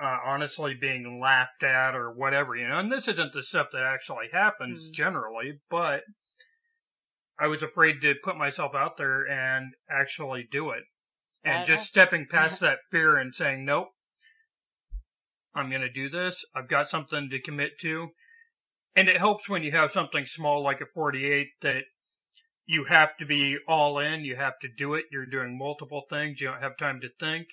uh, honestly being laughed at or whatever, you know. And this isn't the stuff that actually happens Mm. generally, but I was afraid to put myself out there and actually do it. And just stepping past that fear and saying, nope, I'm going to do this. I've got something to commit to. And it helps when you have something small like a 48 that you have to be all in. You have to do it. You're doing multiple things. You don't have time to think.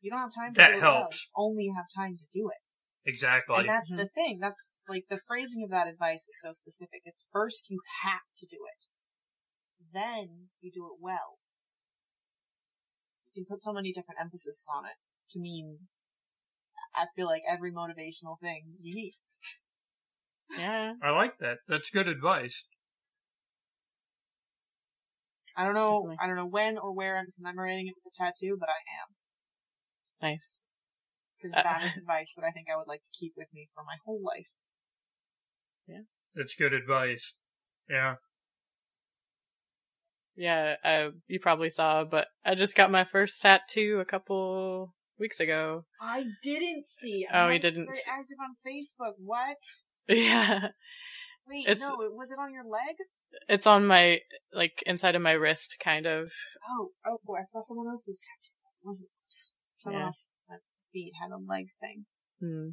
You don't have time to That do it helps. well. Only have time to do it. Exactly. And that's the mm-hmm. thing. That's like the phrasing of that advice is so specific. It's first you have to do it. Then you do it well. You can put so many different emphasis on it to mean I feel like every motivational thing you need. Yeah. I like that. That's good advice. I don't know Definitely. I don't know when or where I'm commemorating it with a tattoo, but I am. Nice. Because Uh, that is advice that I think I would like to keep with me for my whole life. Yeah. That's good advice. Yeah. Yeah, uh, you probably saw, but I just got my first tattoo a couple weeks ago. I didn't see. Oh, I'm you didn't. Very active on Facebook. What? Yeah, Wait, It's- no. Was it on your leg? it's on my like inside of my wrist, kind of. Oh, oh boy, I saw someone else's tattoo. It wasn't oops. Someone Yeah. else at feet had a leg thing. Hmm.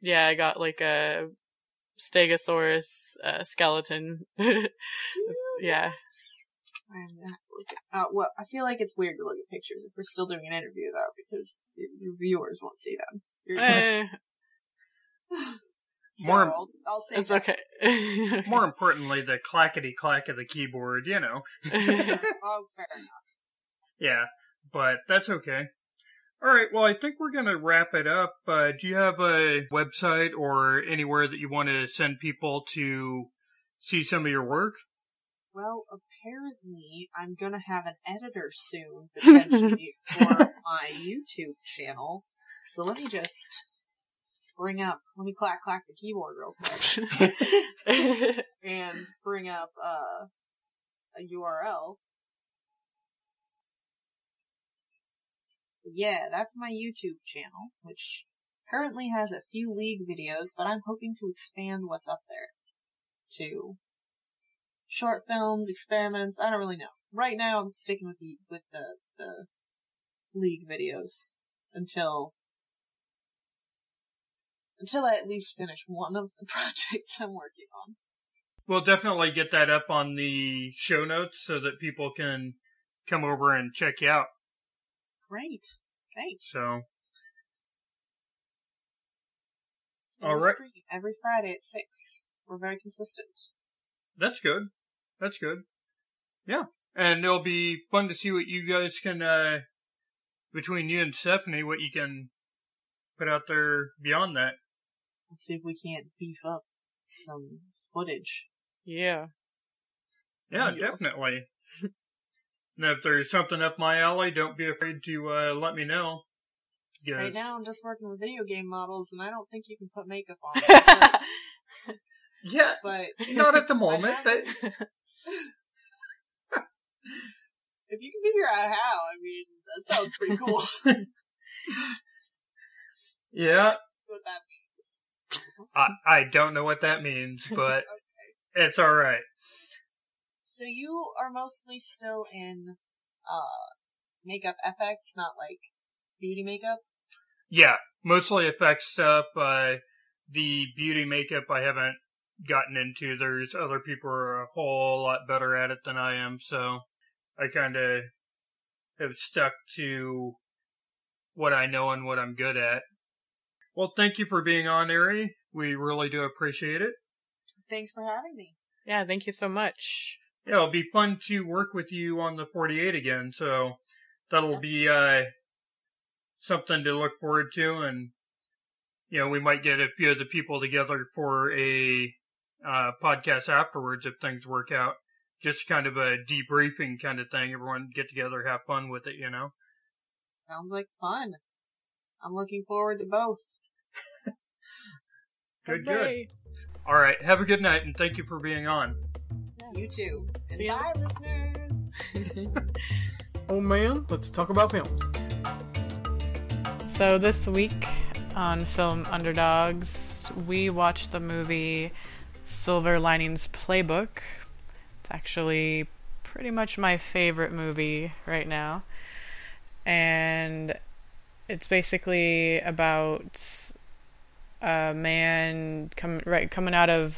Yeah, I got like a Stegosaurus uh, skeleton. yeah. I'm gonna have to look at, uh, well, I feel like it's weird to look at pictures if we're still doing an interview though, because your, your viewers won't see them. Your- Eh, so More- I'll, I'll say it's okay. More importantly, the clackety clack of the keyboard, you know. Oh, fair enough. Yeah, but that's okay. All right, well, I think we're going to wrap it up. Uh, do you have a website or anywhere that you want to send people to see some of your work? Well, apparently, I'm gonna have an editor soon, potentially, for my YouTube channel. So let me just bring up, let me clack clack the keyboard real quick, and bring up, uh, a URL. Yeah, that's my YouTube channel, which currently has a few League videos, but I'm hoping to expand what's up there to short films, experiments. I don't really know. Right now, I'm sticking with the with the the League videos until until I at least finish one of the projects I'm working on. We'll definitely get that up on the show notes so that people can come over and check you out. Great, thanks. So, All right. all we right. stream every Friday at six. We're very consistent. that's good. That's good. Yeah. And it'll be fun to see what you guys can, uh, between you and Stephanie, what you can put out there beyond that. Let's see if we can't beef up some footage. yeah. Yeah, Yeah. definitely. and if there's something up my alley, don't be afraid to uh, let me know. Yes. Right now, I'm just working with video game models, and I don't think you can put makeup on. Them, Yeah, but not at the moment. But if you can figure out how, I mean, that sounds pretty cool. yeah, what that means. I, I don't know what that means, but it's all right. So you are mostly still in uh makeup FX, not like beauty makeup. Yeah, mostly effects stuff. Uh, the beauty makeup I haven't gotten into. There's other people who are a whole lot better at it than I am, so I kind of have stuck to what I know and what I'm good at. Well, thank you for being on, Ari. We really do appreciate it. Thanks for having me. yeah, thank you so much. Yeah, it'll be fun to work with you on the 48 again, so that'll be uh, something to look forward to, and you know, we might get a few of the people together for a uh, podcast afterwards if things work out. Just kind of a debriefing kind of thing. Everyone get together, have fun with it, you know. Sounds like fun. I'm looking forward to both. Good, good. Hooray. All right, have a good night, and thank you for being on. You too. And See ya. bye, listeners. Oh man, let's talk about films. So this week on Film Underdogs, we watched the movie Silver Linings Playbook. It's actually pretty much my favorite movie right now. And it's basically about a man com- right coming out of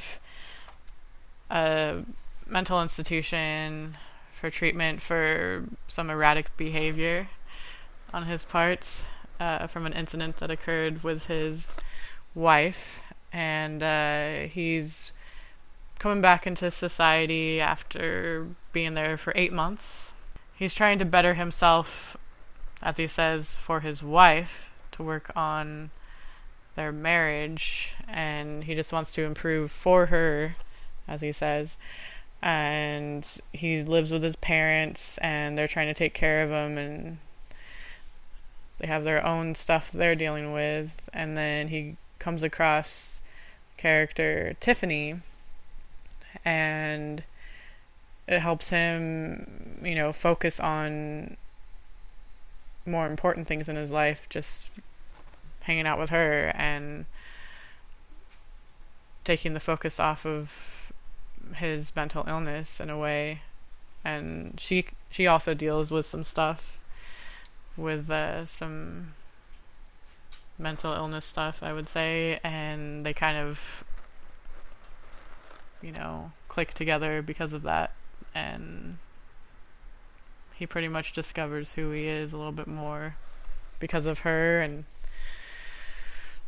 a mental institution for treatment for some erratic behavior on his part uh, from an incident that occurred with his wife, and uh, he's coming back into society after being there for eight months. He's trying to better himself, as he says, for his wife to work on their marriage, and he just wants to improve for her, as he says. And he lives with his parents, and they're trying to take care of him, and they have their own stuff they're dealing with. And then he comes across character Tiffany and it helps him you know focus on more important things in his life just hanging out with her and taking the focus off of his mental illness in a way, and she she also deals with some stuff, with uh, some mental illness stuff, I would say, and they kind of, you know, click together because of that, and he pretty much discovers who he is a little bit more because of her and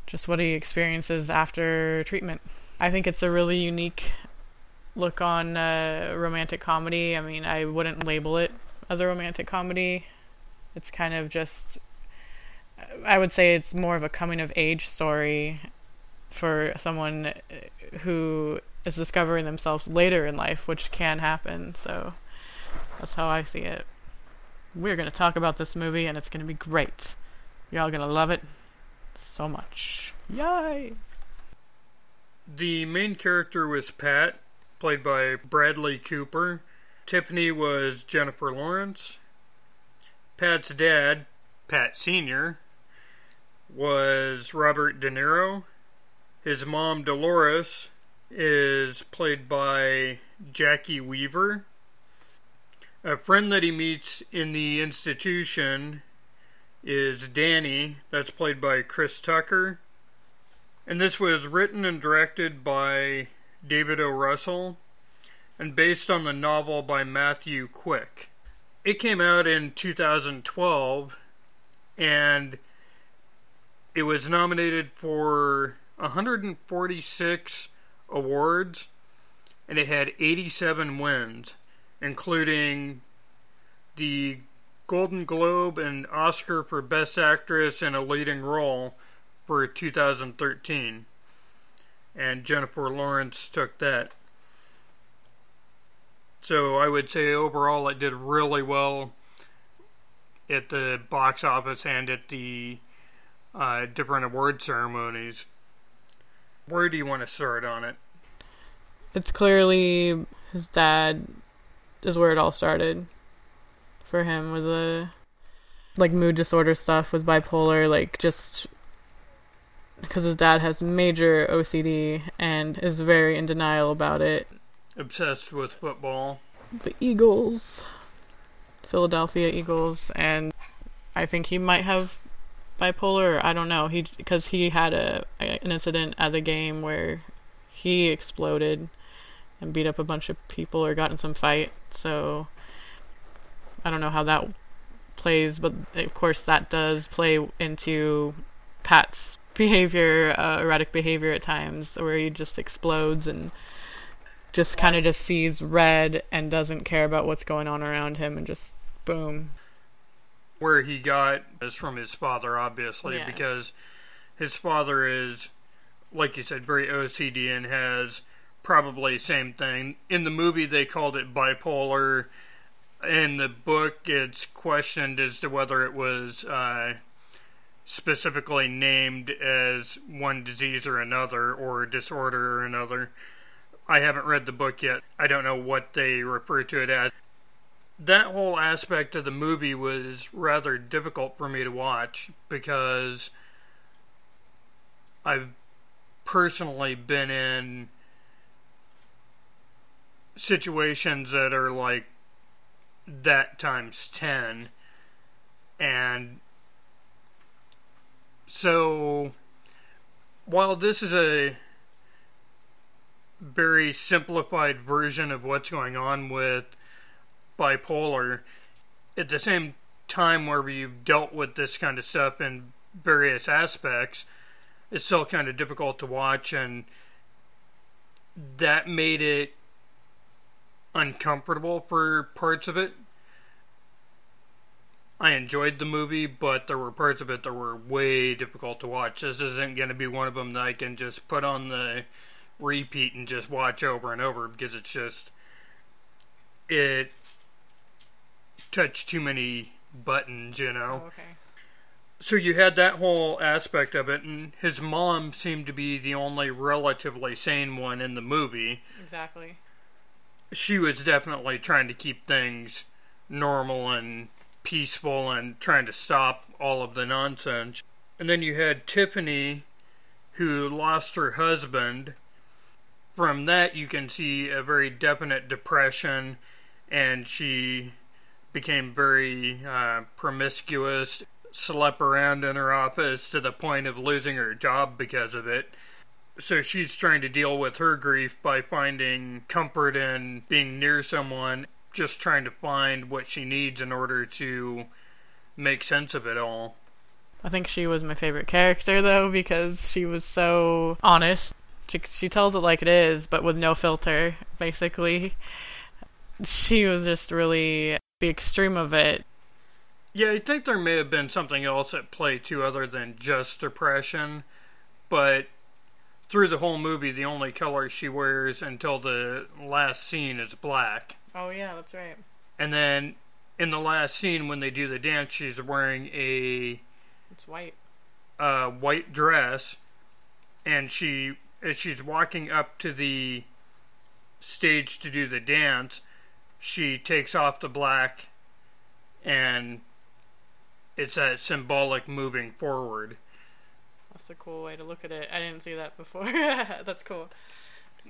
just what he experiences after treatment. I think it's a really unique look on uh, romantic comedy. I mean, I wouldn't label it as a romantic comedy. It's kind of just, I would say it's more of a coming of age story for someone who is discovering themselves later in life, which can happen. So that's how I see it. We're going to talk about this movie, and it's going to be great. Y'all going to love it so much. Yay! The main character was Pat, played by Bradley Cooper. Tiffany was Jennifer Lawrence. Pat's dad, Pat Sr., was Robert De Niro. His mom, Dolores, is played by Jacki Weaver. A friend that he meets in the institution is Danny, that's played by Chris Tucker. And this was written and directed by David O. Russell and based on the novel by Matthew Quick. It came out in 2012 and it was nominated for 146 awards and it had 87 wins, including the Golden Globe and Oscar for Best Actress in a Leading Role for 2013. And Jennifer Lawrence took that. So I would say overall it did really well at the box office and at the uh, different award ceremonies. Where do you want to start on it? It's clearly his dad is where it all started for him with the like mood disorder stuff with bipolar, like just because his dad has major OCD and is very in denial about it. Obsessed with football. The Eagles, Philadelphia Eagles, and I think he might have bipolar. I don't know. He because he had a an incident at a game where he exploded and beat up a bunch of people or got in some fight. So I don't know how that plays, but of course that does play into Pat's behavior, uh, erratic behavior at times, where he just explodes and just kind of just sees red and doesn't care about what's going on around him and just boom. Where he got is from his father, obviously, Yeah. because his father is, like you said, very OCD and has probably same thing. In the movie, they called it bipolar. In the book, it's questioned as to whether it was uh, specifically named as one disease or another, or disorder or another. I haven't read the book yet. I don't know what they refer to it as. That whole aspect of the movie was rather difficult for me to watch because I've personally been in situations that are like that times 10 and so while this is a very simplified version of what's going on with bipolar at the same time where you've dealt with this kind of stuff in various aspects it's still kind of difficult to watch and that made it uncomfortable for parts of it. I enjoyed the movie, but there were parts of it that were way difficult to watch. This isn't going to be one of them that I can just put on the repeat and just watch over and over because it's just it touched too many buttons, you know. Oh, okay. So you had that whole aspect of it, and his mom seemed to be the only relatively sane one in the movie. Exactly. She was definitely trying to keep things normal and peaceful and trying to stop all of the nonsense. And then you had Tiffany, who lost her husband, from that, you can see a very definite depression, and she became very uh, promiscuous, slept around in her office to the point of losing her job because of it. So she's trying to deal with her grief by finding comfort in being near someone, just trying to find what she needs in order to make sense of it all. I think she was my favorite character though because she was so honest. She she tells it like it is, but with no filter, basically. She was just really the extreme of it. Yeah, I think there may have been something else at play too, other than just depression. But through the whole movie, the only color she wears until the last scene is black. Oh yeah, that's right. And then in the last scene, when they do the dance, she's wearing a It's white. uh, white dress, and she as she's walking up to the stage to do the dance, she takes off the black, and it's that symbolic moving forward. That's a cool way to look at it. I didn't see that before. that's cool.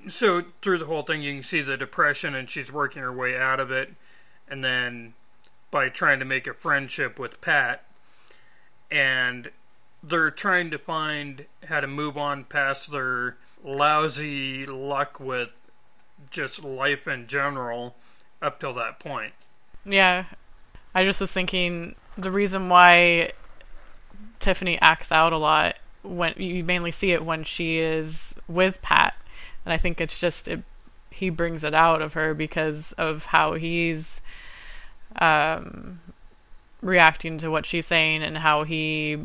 So through the whole thing, you can see the depression, and she's working her way out of it, and then by trying to make a friendship with Pat, and they're trying to find how to move on past their lousy luck with just life in general up till that point. Yeah. I just was thinking the reason why Tiffany acts out a lot when you mainly see it when she is with Pat. And I think it's just it, he brings it out of her because of how he's um reacting to what she's saying and how he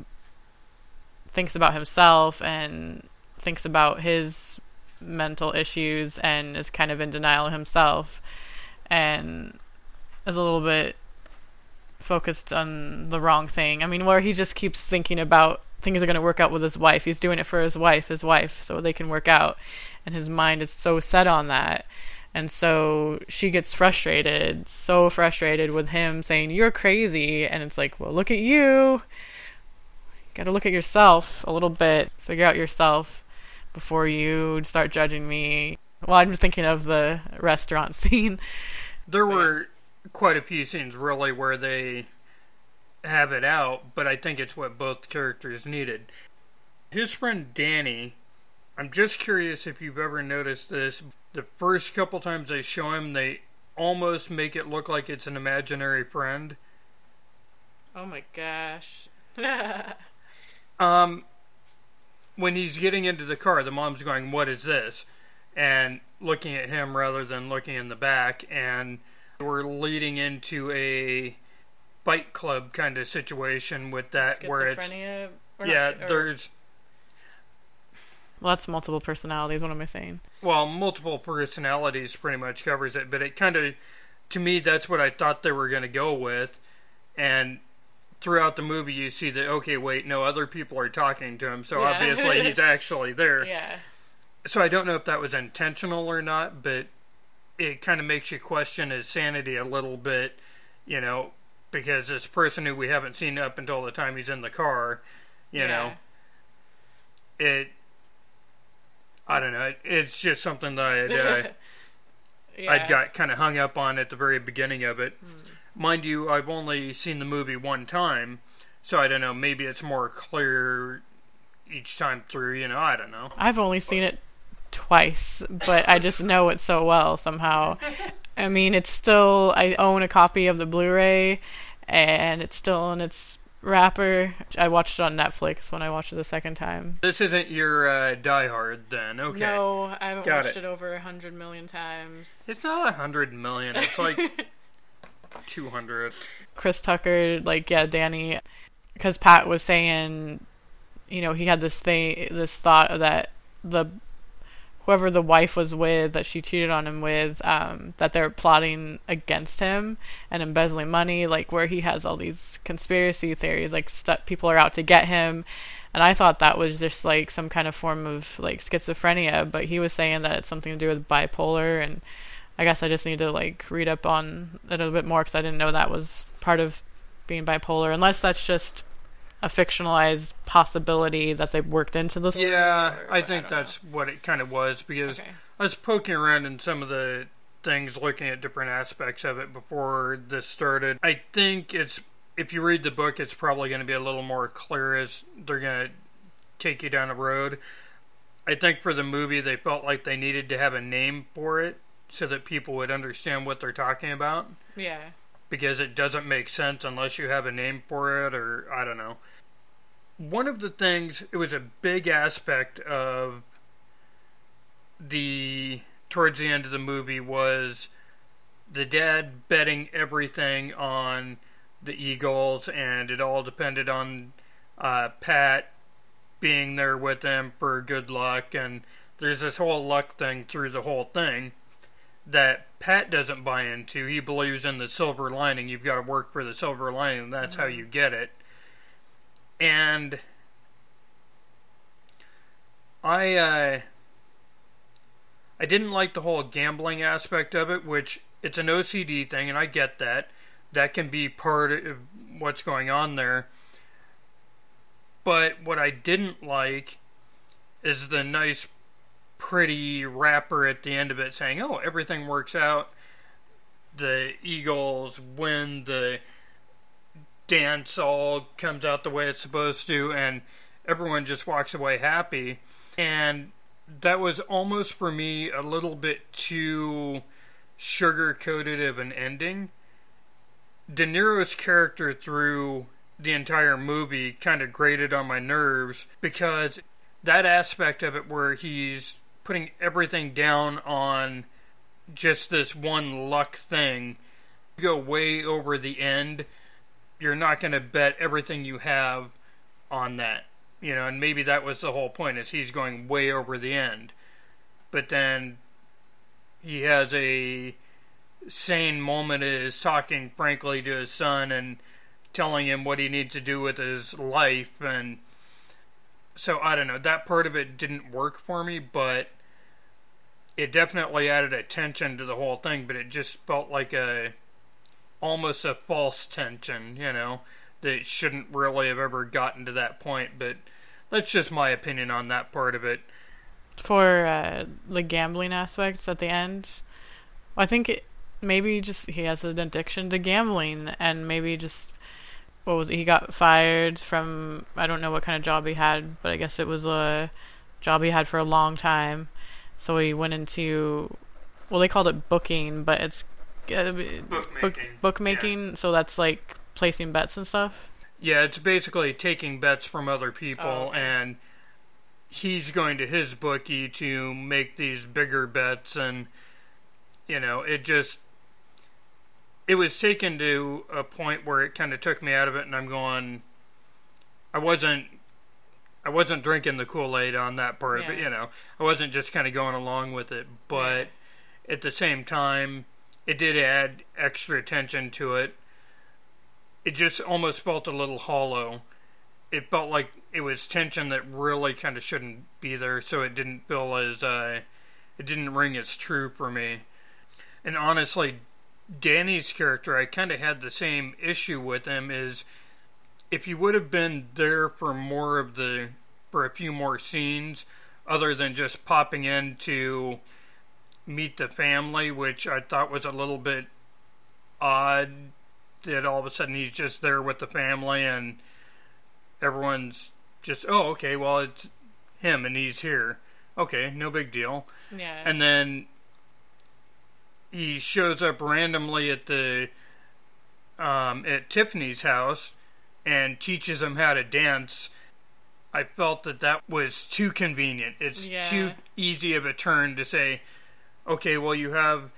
thinks about himself and thinks about his mental issues and is kind of in denial himself and is a little bit focused on the wrong thing. I mean, where he just keeps thinking about things are going to work out with his wife. He's doing it for his wife, his wife, so they can work out. And his mind is so set on that. And so she gets frustrated, so frustrated with him saying, You're crazy. And it's like, Well, look at you. Got to look at yourself a little bit, figure out yourself before you start judging me. Well, I'm just thinking of the restaurant scene. There were quite a few scenes really where they have it out, but I think it's what both characters needed. His friend Danny, I'm just curious if you've ever noticed this. The first couple times they show him, they almost make it look like it's an imaginary friend. Oh my gosh. Um, when he's getting into the car, the mom's going, "What is this?" and looking at him rather than looking in the back, and we're leading into a fight club kind of situation with that, where it's? Or yeah, or- there's Well, that's multiple personalities. What am I saying? well, multiple personalities pretty much covers it, but it kind of, to me, that's what I thought they were going to go with, and throughout the movie you see that okay, wait, no, other people are talking to him, so Yeah. obviously he's actually there. Yeah. So I don't know if that was intentional or not, but it kind of makes you question his sanity a little bit, you know, because this person who we haven't seen up until the time he's in the car, you know, it. I don't know. It, it's just something that I'd, uh, yeah. I'd got kind of hung up on at the very beginning of it. Mind you, I've only seen the movie one time, so I don't know. Maybe it's more clear each time through. You know, I don't know. I've only seen it twice, but I just know it so well somehow. I mean, it's still I own a copy of the Blu-ray, and it's still in its wrapper. I watched it on Netflix when I watched it the second time. This isn't your uh, Die Hard, then? Okay. No, I haven't Got watched it. it. over a hundred million times. It's not a hundred million. It's like two hundred. Chris Tucker, like yeah, Danny, because Pat was saying, you know, he had this thing, this thought that the whoever the wife was with that she cheated on him with, um, that they're plotting against him and embezzling money, like where he has all these conspiracy theories, like stu people are out to get him. And I thought that was just like some kind of form of like schizophrenia, but he was saying that it's something to do with bipolar and I guess I just need to like read up on it a little bit more because I didn't know that was part of being bipolar. Unless that's just a fictionalized possibility that they worked into this. Yeah, I think don't that's what it kind of was because Okay. I was poking around in some of the things, looking at different aspects of it before this started. I think it's if you read the book, it's probably going to be a little more clear as they're going to take you down a road. I think for the movie, they felt like they needed to have a name for it so that people would understand what they're talking about. Yeah. Because it doesn't make sense unless you have a name for it, or I don't know. One of the things, it was a big aspect of the towards the end of the movie was the dad betting everything on the Eagles, and it all depended on uh, Pat being there with them for good luck. And there's this whole luck thing through the whole thing that Pat doesn't buy into. He believes in the silver lining. You've got to work for the silver lining. That's how you get it. And I uh, I didn't like the whole gambling aspect of it, which it's an OCD thing, and I get that. That can be part of what's going on there. But what I didn't like is the nice, pretty wrapper at the end of it saying, oh, everything works out. The Eagles win, the dance all comes out the way it's supposed to, and everyone just walks away happy. And that was almost for me a little bit too sugar coated of an ending. De Niro's character through the entire movie kind of grated on my nerves because that aspect of it where he's putting everything down on just this one luck thing go way over the end you're not going to bet everything you have on that you know and maybe that was the whole point is he's going way over the end. But then he has a sane moment is talking frankly to his son and telling him what he needs to do with his life and so I don't know that part of it didn't work for me but it definitely added a tension to the whole thing but it just felt like a almost a false tension you know that shouldn't really have ever gotten to that point but that's just my opinion on that part of it for uh, the gambling aspects at the end I think it, maybe just he has an addiction to gambling and maybe just what was it? he got fired from I don't know what kind of job he had, but I guess it was a job he had for a long time. So he went into well they called it booking, but it's uh, bookmaking. Book, bookmaking. Yeah. So that's like placing bets and stuff. Yeah, it's basically taking bets from other people Oh, okay. and he's going to his bookie to make these bigger bets and you know, it just it was taken to a point where it kind of took me out of it and I'm going I wasn't I wasn't drinking the Kool-Aid on that part of it, you know. I wasn't just kind of going along with it, but at the same time it did add extra attention to it. It just almost felt a little hollow. It felt like it was tension that really kind of shouldn't be there, so it didn't feel as uh, it didn't ring as true for me. And honestly, Danny's character, I kind of had the same issue with him. Is if he would have been there for more of the for a few more scenes, other than just popping in to meet the family, which I thought was a little bit odd. That all of a sudden he's just there with the family and everyone's just oh okay well it's him and he's here okay no big deal Yeah. and then he shows up randomly at the um, at Tiffany's house and teaches him how to dance. I felt that that was too convenient. It's Yeah. too easy of a turn to say, okay, well you have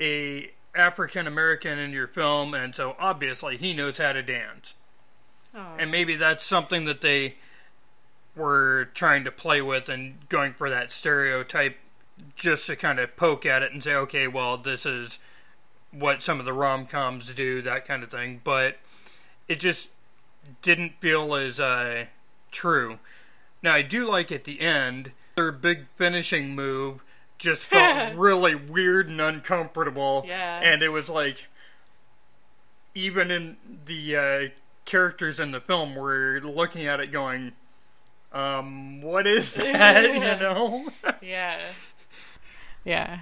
a African American in your film, and so obviously he knows how to dance. Oh. And maybe that's something that they were trying to play with and going for that stereotype just to kind of poke at it and say, okay, well, this is what some of the rom coms do, that kind of thing. But it just didn't feel as uh, true. Now, I do like at the end, their big finishing move just felt really weird and uncomfortable. Yeah. And it was like, even in the uh, characters in the film were looking at it going, um, what is that? you know? yeah. Yeah.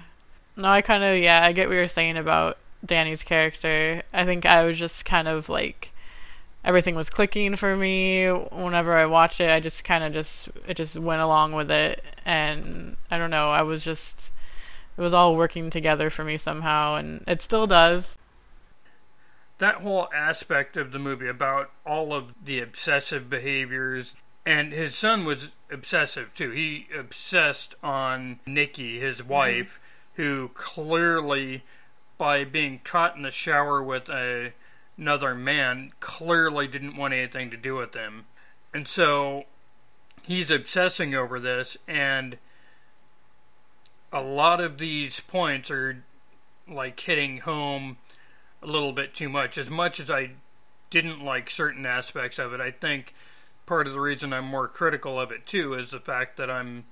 No, I kind of yeah, I get what you're saying about Danny's character. I think I was just kind of like everything was clicking for me whenever I watched it. I just kind of just it just went along with it and I don't know, I was just it was all working together for me somehow and it still does. That whole aspect of the movie about all of the obsessive behaviors and his son was obsessive too. He obsessed on Nikki, his wife, mm-hmm. who clearly by being caught in the shower with a, another man clearly didn't want anything to do with him. And so he's obsessing over this, and a lot of these points are like hitting home a little bit too much. As much as I didn't like certain aspects of it, I think part of the reason I'm more critical of it too is the fact that I'm,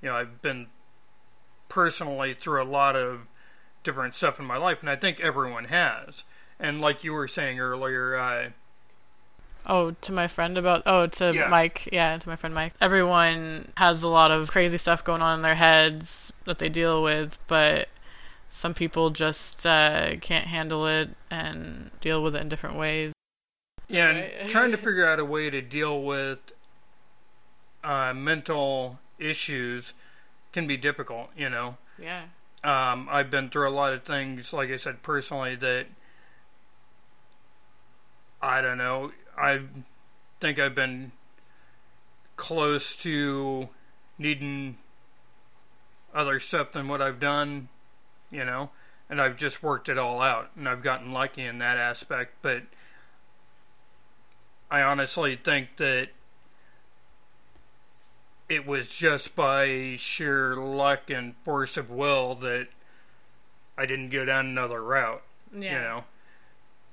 you know, I've been personally through a lot of different stuff in my life, and I think everyone has. And like you were saying earlier, uh, Oh, to my friend about oh to yeah. Mike, yeah, to my friend Mike. Everyone has a lot of crazy stuff going on in their heads that they deal with, but some people just uh, can't handle it and deal with it in different ways. Yeah, and trying to figure out a way to deal with uh, mental issues can be difficult, you know. Yeah. Um, I've been through a lot of things, like I said, personally, that I don't know. I think I've been close to needing other stuff than what I've done, you know, and I've just worked it all out, and I've gotten lucky in that aspect. But I honestly think that it was just by sheer luck and force of will that I didn't go down another route. Yeah. You know?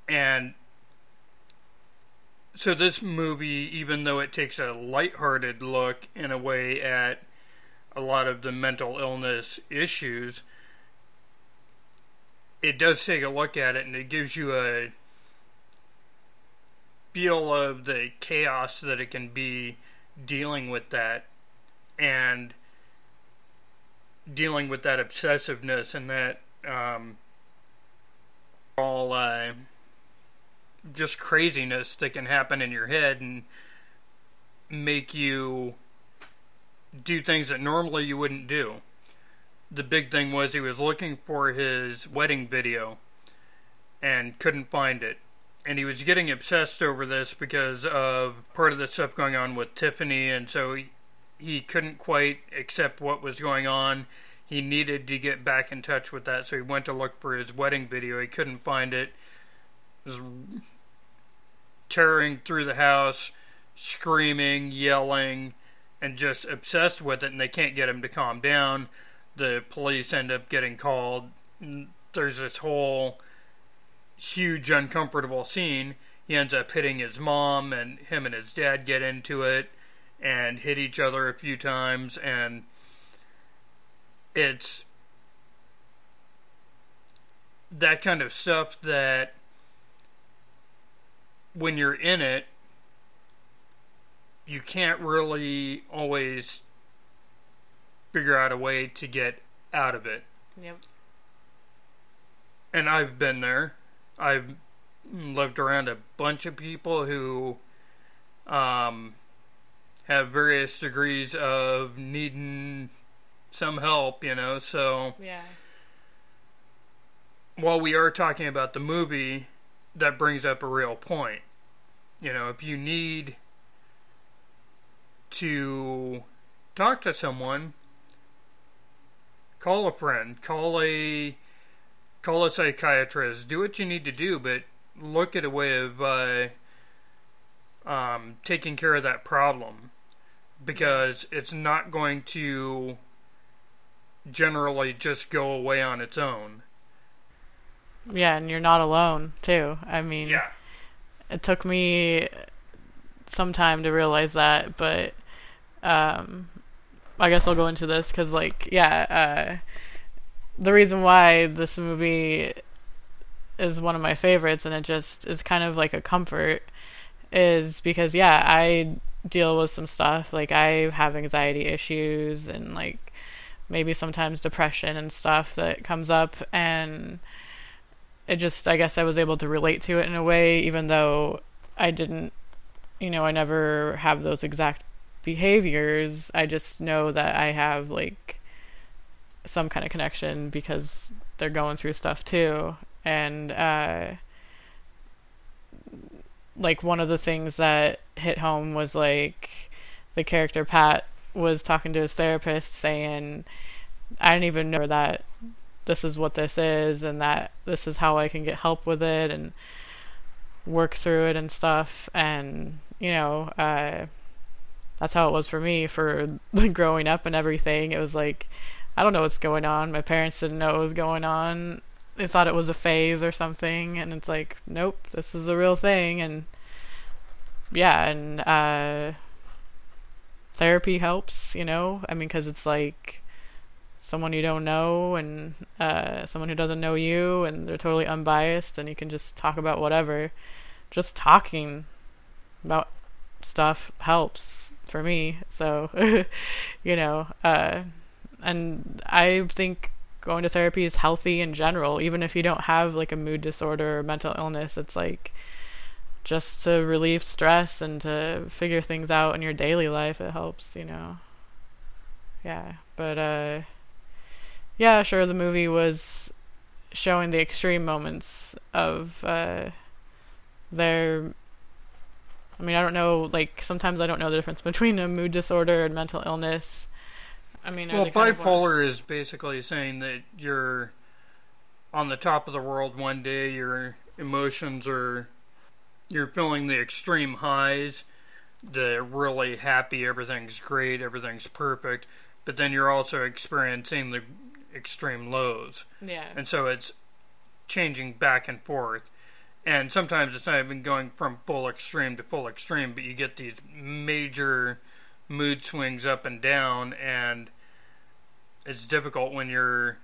And so this movie, even though it takes a lighthearted look in a way at a lot of the mental illness issues, it does take a look at it and it gives you a feel of the chaos that it can be dealing with that and dealing with that obsessiveness and that um, all uh, just craziness that can happen in your head and make you do things that normally you wouldn't do. The big thing was he was looking for his wedding video and couldn't find it. And he was getting obsessed over this because of part of the stuff going on with Tiffany, and so he, he couldn't quite accept what was going on. He needed to get back in touch with that, so he went to look for his wedding video. He couldn't find it. Was tearing through the house, screaming, yelling, and just obsessed with it, and they can't get him to calm down. The police end up getting called. There's this whole huge, uncomfortable scene. He ends up hitting his mom, and him and his dad get into it and hit each other a few times and it's that kind of stuff that when you're in it you can't really always figure out a way to get out of it. Yep. And I've been there. I've lived around a bunch of people who um, have various degrees of needing some help, you know, so. Yeah. While we are talking about the movie, that brings up a real point. You know, if you need to talk to someone, call a friend, call a call a psychiatrist, do what you need to do, but look at a way of uh, um, taking care of that problem because it's not going to generally just go away on its own. Yeah, and you're not alone too. I mean, yeah. it took me some time to realize that, but um, I guess I'll go into this because, like, yeah, uh, the reason why this movie is one of my favorites and it just is kind of like a comfort is because, yeah, I deal with some stuff. Like I have anxiety issues and like maybe sometimes depression and stuff that comes up and it just I guess I was able to relate to it in a way even though I didn't you know I never have those exact behaviors. I just know that I have like some kind of connection because they're going through stuff too. And uh like one of the things that hit home was like the character Pat was talking to his therapist saying I didn't even know that this is what this is and that this is how I can get help with it and work through it and stuff. And you know uh that's how it was for me for growing up and everything. It was like I don't know what's going on. My parents didn't know what was going on. They thought it was a phase or something. And it's like nope this is a real thing. And yeah and uh therapy helps you know? I mean because it's like someone you don't know and uh someone who doesn't know you and they're totally unbiased and you can just talk about whatever. Just talking about stuff helps for me so you know uh and i think going to therapy is healthy in general. Even if you don't have like a mood disorder or mental illness it's like just to relieve stress and to figure things out in your daily life it helps you know. Yeah but uh yeah sure the movie was showing the extreme moments of uh their I mean I don't know like sometimes I don't know the difference between a mood disorder and mental illness. I mean well, bipolar is basically saying that you're on the top of the world one day, your emotions are, you're feeling the extreme highs, the really happy, everything's great, everything's perfect, but then you're also experiencing the extreme lows. yeah And so it's changing back and forth. And sometimes it's not even going from full extreme to full extreme, but you get these major mood swings up and down, and it's difficult when you're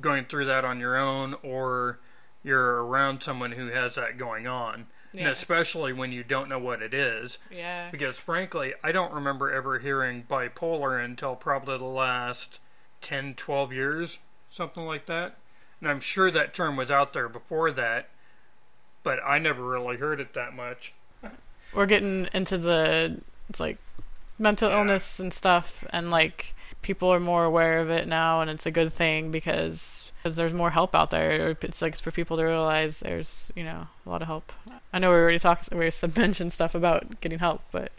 going through that on your own or you're around someone who has that going on. And especially when you don't know what it is. yeah Because frankly, I don't remember ever hearing bipolar until probably the last 10, 12 years, something like that. And I'm sure that term was out there before that, but I never really heard it that much. we're getting into the it's like mental illness and stuff and like people are more aware of it now and it's a good thing because because there's more help out there it's like for people to realize there's you know a lot of help i know we already talked we already mentioned stuff about getting help but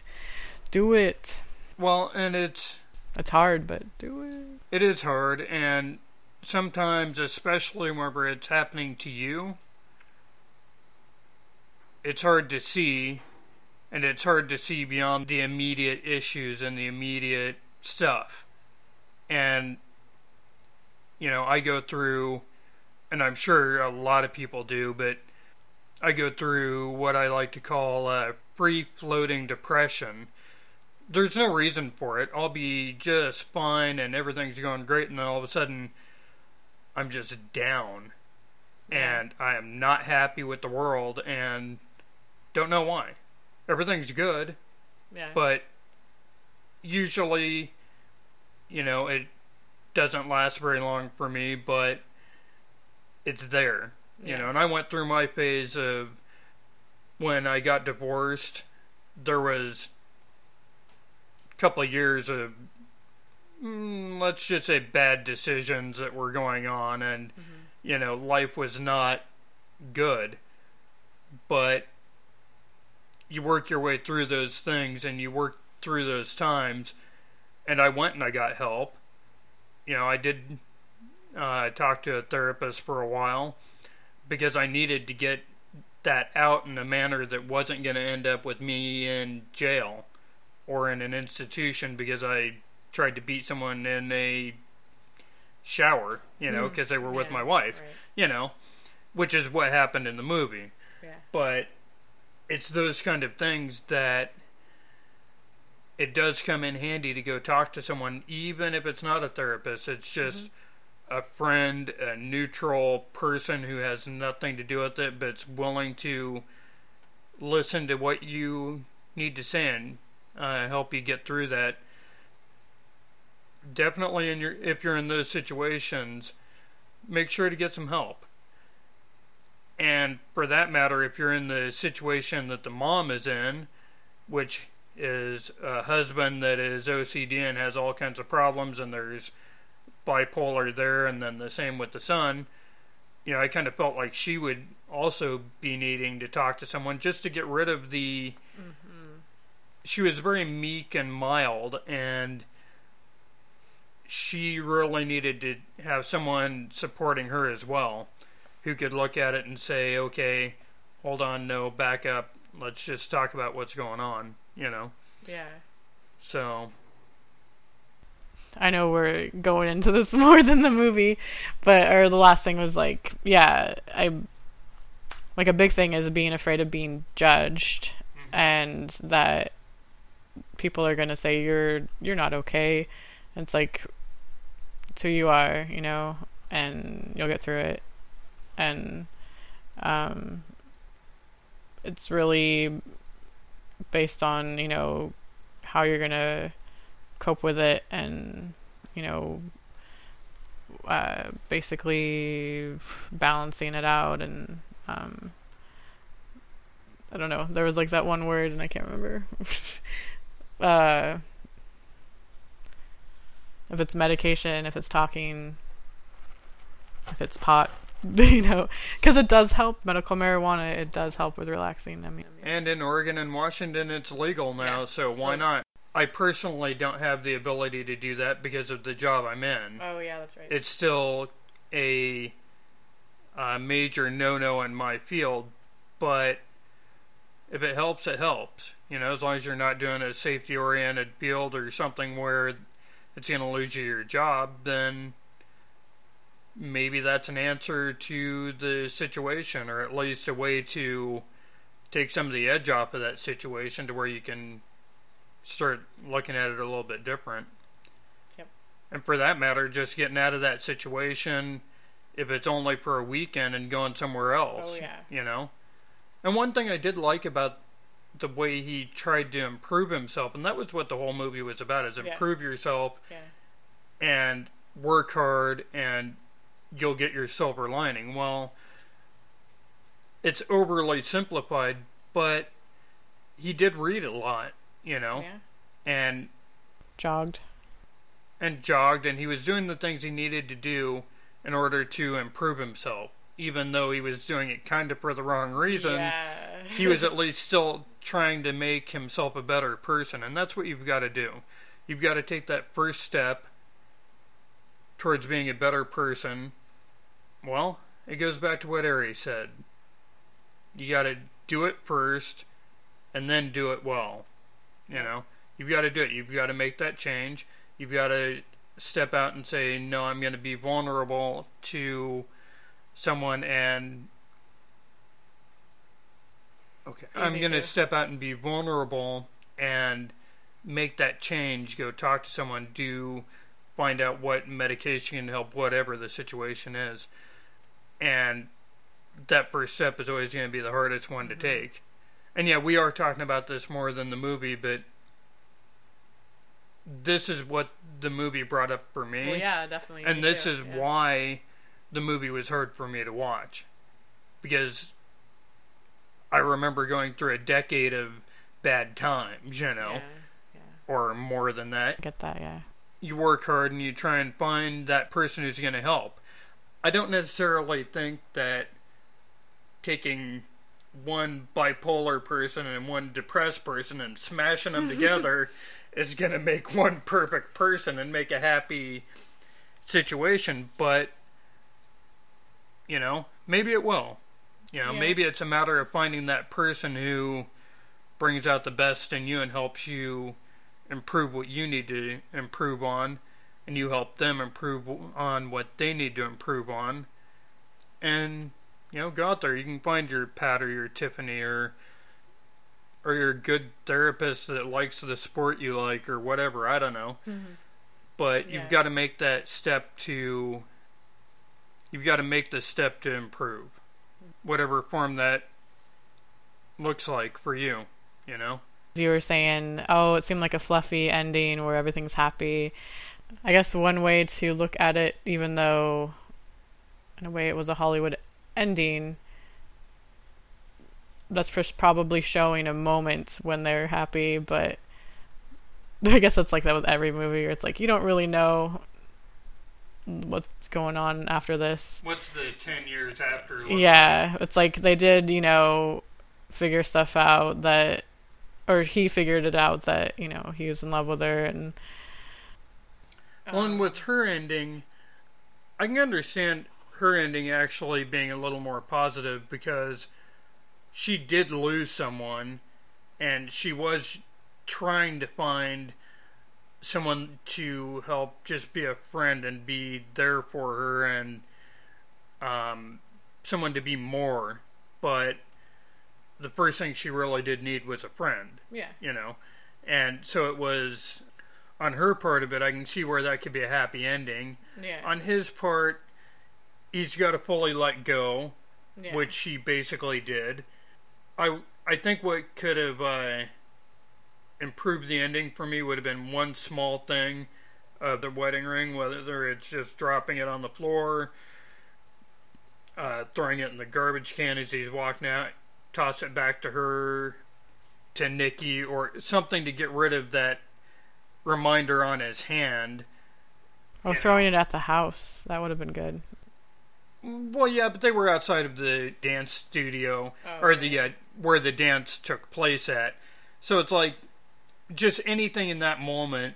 do it Well, and it's it's hard but do it it is hard and sometimes especially whenever it's happening to you it's hard to see and it's hard to see beyond the immediate issues and the immediate stuff. And you know i go through and i'm sure a lot of people do but i go through what i like to call a free floating depression there's no reason for it. I'll be just fine and everything's going great, and then all of a sudden, I'm just down, and I am not happy with the world, and don't know why. Everything's good, yeah but usually, you know, it doesn't last very long for me, but it's there, you Yeah. know. And I went through my phase of when I got divorced. There was couple of years of mm, let's just say bad decisions that were going on, and you know, life was not good, but you work your way through those things and you work through those times. And I went and I got help. You know, I did uh, talk to a therapist for a while because I needed to get that out in a manner that wasn't going to end up with me in jail or in an institution because I tried to beat someone in a shower, you know, mm. because they were with Yeah, my wife, right. you know, which is what happened in the movie. Yeah. But it's those kind of things that it does come in handy to go talk to someone even if it's not a therapist. It's just mm-hmm. a friend a neutral person who has nothing to do with it but's willing to listen to what you need to say and uh, help you get through that definitely in your if you're in those situations, make sure to get some help. And for that matter, if you're in the situation that the mom is in, which is a husband that is OCD and has all kinds of problems, and there's bipolar there, and then the same with the son. You know, I kind of felt like she would also be needing to talk to someone just to get rid of the. She was very meek and mild, and she really needed to have someone supporting her as well who could look at it and say, okay, hold on, no, back up. Let's just talk about what's going on, you know? Yeah. So. I know we're going into this more than the movie, but, or the last thing was like, yeah, I, like a big thing is being afraid of being judged mm-hmm. and that people are going to say you're, you're not okay. It's like, it's who you are, you know, and you'll get through it. And um, it's really based on you know how you're gonna cope with it and you know uh, basically balancing it out and um, I don't know. There was like that one word and I can't remember uh, if it's medication if it's talking if it's pot you know, because it does help medical marijuana. It does help with relaxing. I mean, and in Oregon and Washington, it's legal now, yeah. so why so, not? I personally don't have the ability to do that because of the job I'm in. Oh yeah, that's right. It's still a, a major no-no in my field, but if it helps, it helps. You know, as long as you're not doing a safety-oriented field or something where it's going to lose you your job, then maybe that's an answer to the situation, or at least a way to take some of the edge off of that situation to where you can start looking at it a little bit different. Yep. And for that matter, just getting out of that situation, if it's only for a weekend and going somewhere else. Oh, yeah. You know? And one thing I did like about the way he tried to improve himself, and that was what the whole movie was about, is improve yeah. yourself yeah. and work hard and you'll get your silver lining. Well, it's overly simplified, but he did read a lot, you know, yeah. and jogged and jogged, and he was doing the things he needed to do in order to improve himself. Even though he was doing it kind of for the wrong reason, yeah. he was at least still trying to make himself a better person, and that's what you've got to do. You've got to take that first step towards being a better person, well, it goes back to what Ari said. You got to do it first and then do it well. You know, you've got to do it. You've got to make that change. You've got to step out and say, no, I'm going to be vulnerable to someone and. Okay. Easy I'm going to step out and be vulnerable and make that change. Go talk to someone. Do find out what medication can help whatever the situation is. And that first step is always going to be the hardest one to mm-hmm. take. And yeah, we are talking about this more than the movie, but this is what the movie brought up for me. Well, yeah, definitely. And this too. is yeah. why the movie was hard for me to watch. Because I remember going through a decade of bad times, you know, yeah, yeah. or more than that. Get that, yeah you work hard and you try and find that person who's going to help. I don't necessarily think that taking one bipolar person and one depressed person and smashing them together is going to make one perfect person and make a happy situation, but you know, maybe it will. You know, yeah. maybe it's a matter of finding that person who brings out the best in you and helps you improve what you need to improve on, and you help them improve on what they need to improve on. And you know, go out there. You can find your Pat or your Tiffany or or your good therapist that likes the sport you like or whatever. I don't know. Mm-hmm. But yeah. you've got to make that step to. You've got to make the step to improve, whatever form that looks like for you. You know you were saying, oh, it seemed like a fluffy ending where everything's happy. I guess one way to look at it, even though in a way it was a Hollywood ending, that's just probably showing a moment when they're happy, but I guess it's like that with every movie. Where it's like you don't really know what's going on after this. What's the ten years after? look Yeah, it's like they did, you know, figure stuff out that, or he figured it out that you know he was in love with her, and Well, and with her ending, I can understand her ending actually being a little more positive because she did lose someone and she was trying to find someone to help just be a friend and be there for her and um, someone to be more. But the first thing she really did need was a friend yeah, you know. And so it was on her part of it, I can see where that could be a happy ending. yeah, On his part, he's got to fully let go, yeah. which she basically did. I I think what could have uh, improved the ending for me would have been one small thing of the wedding ring, whether it's just dropping it on the floor, uh, throwing it in the garbage can as he's walking out, toss it back to her, to Nikki, or something to get rid of that reminder on his hand. or throwing it at the house. That would have been good. Well, yeah, but they were outside of the dance studio or the uh, where the dance took place at. So it's like just anything in that moment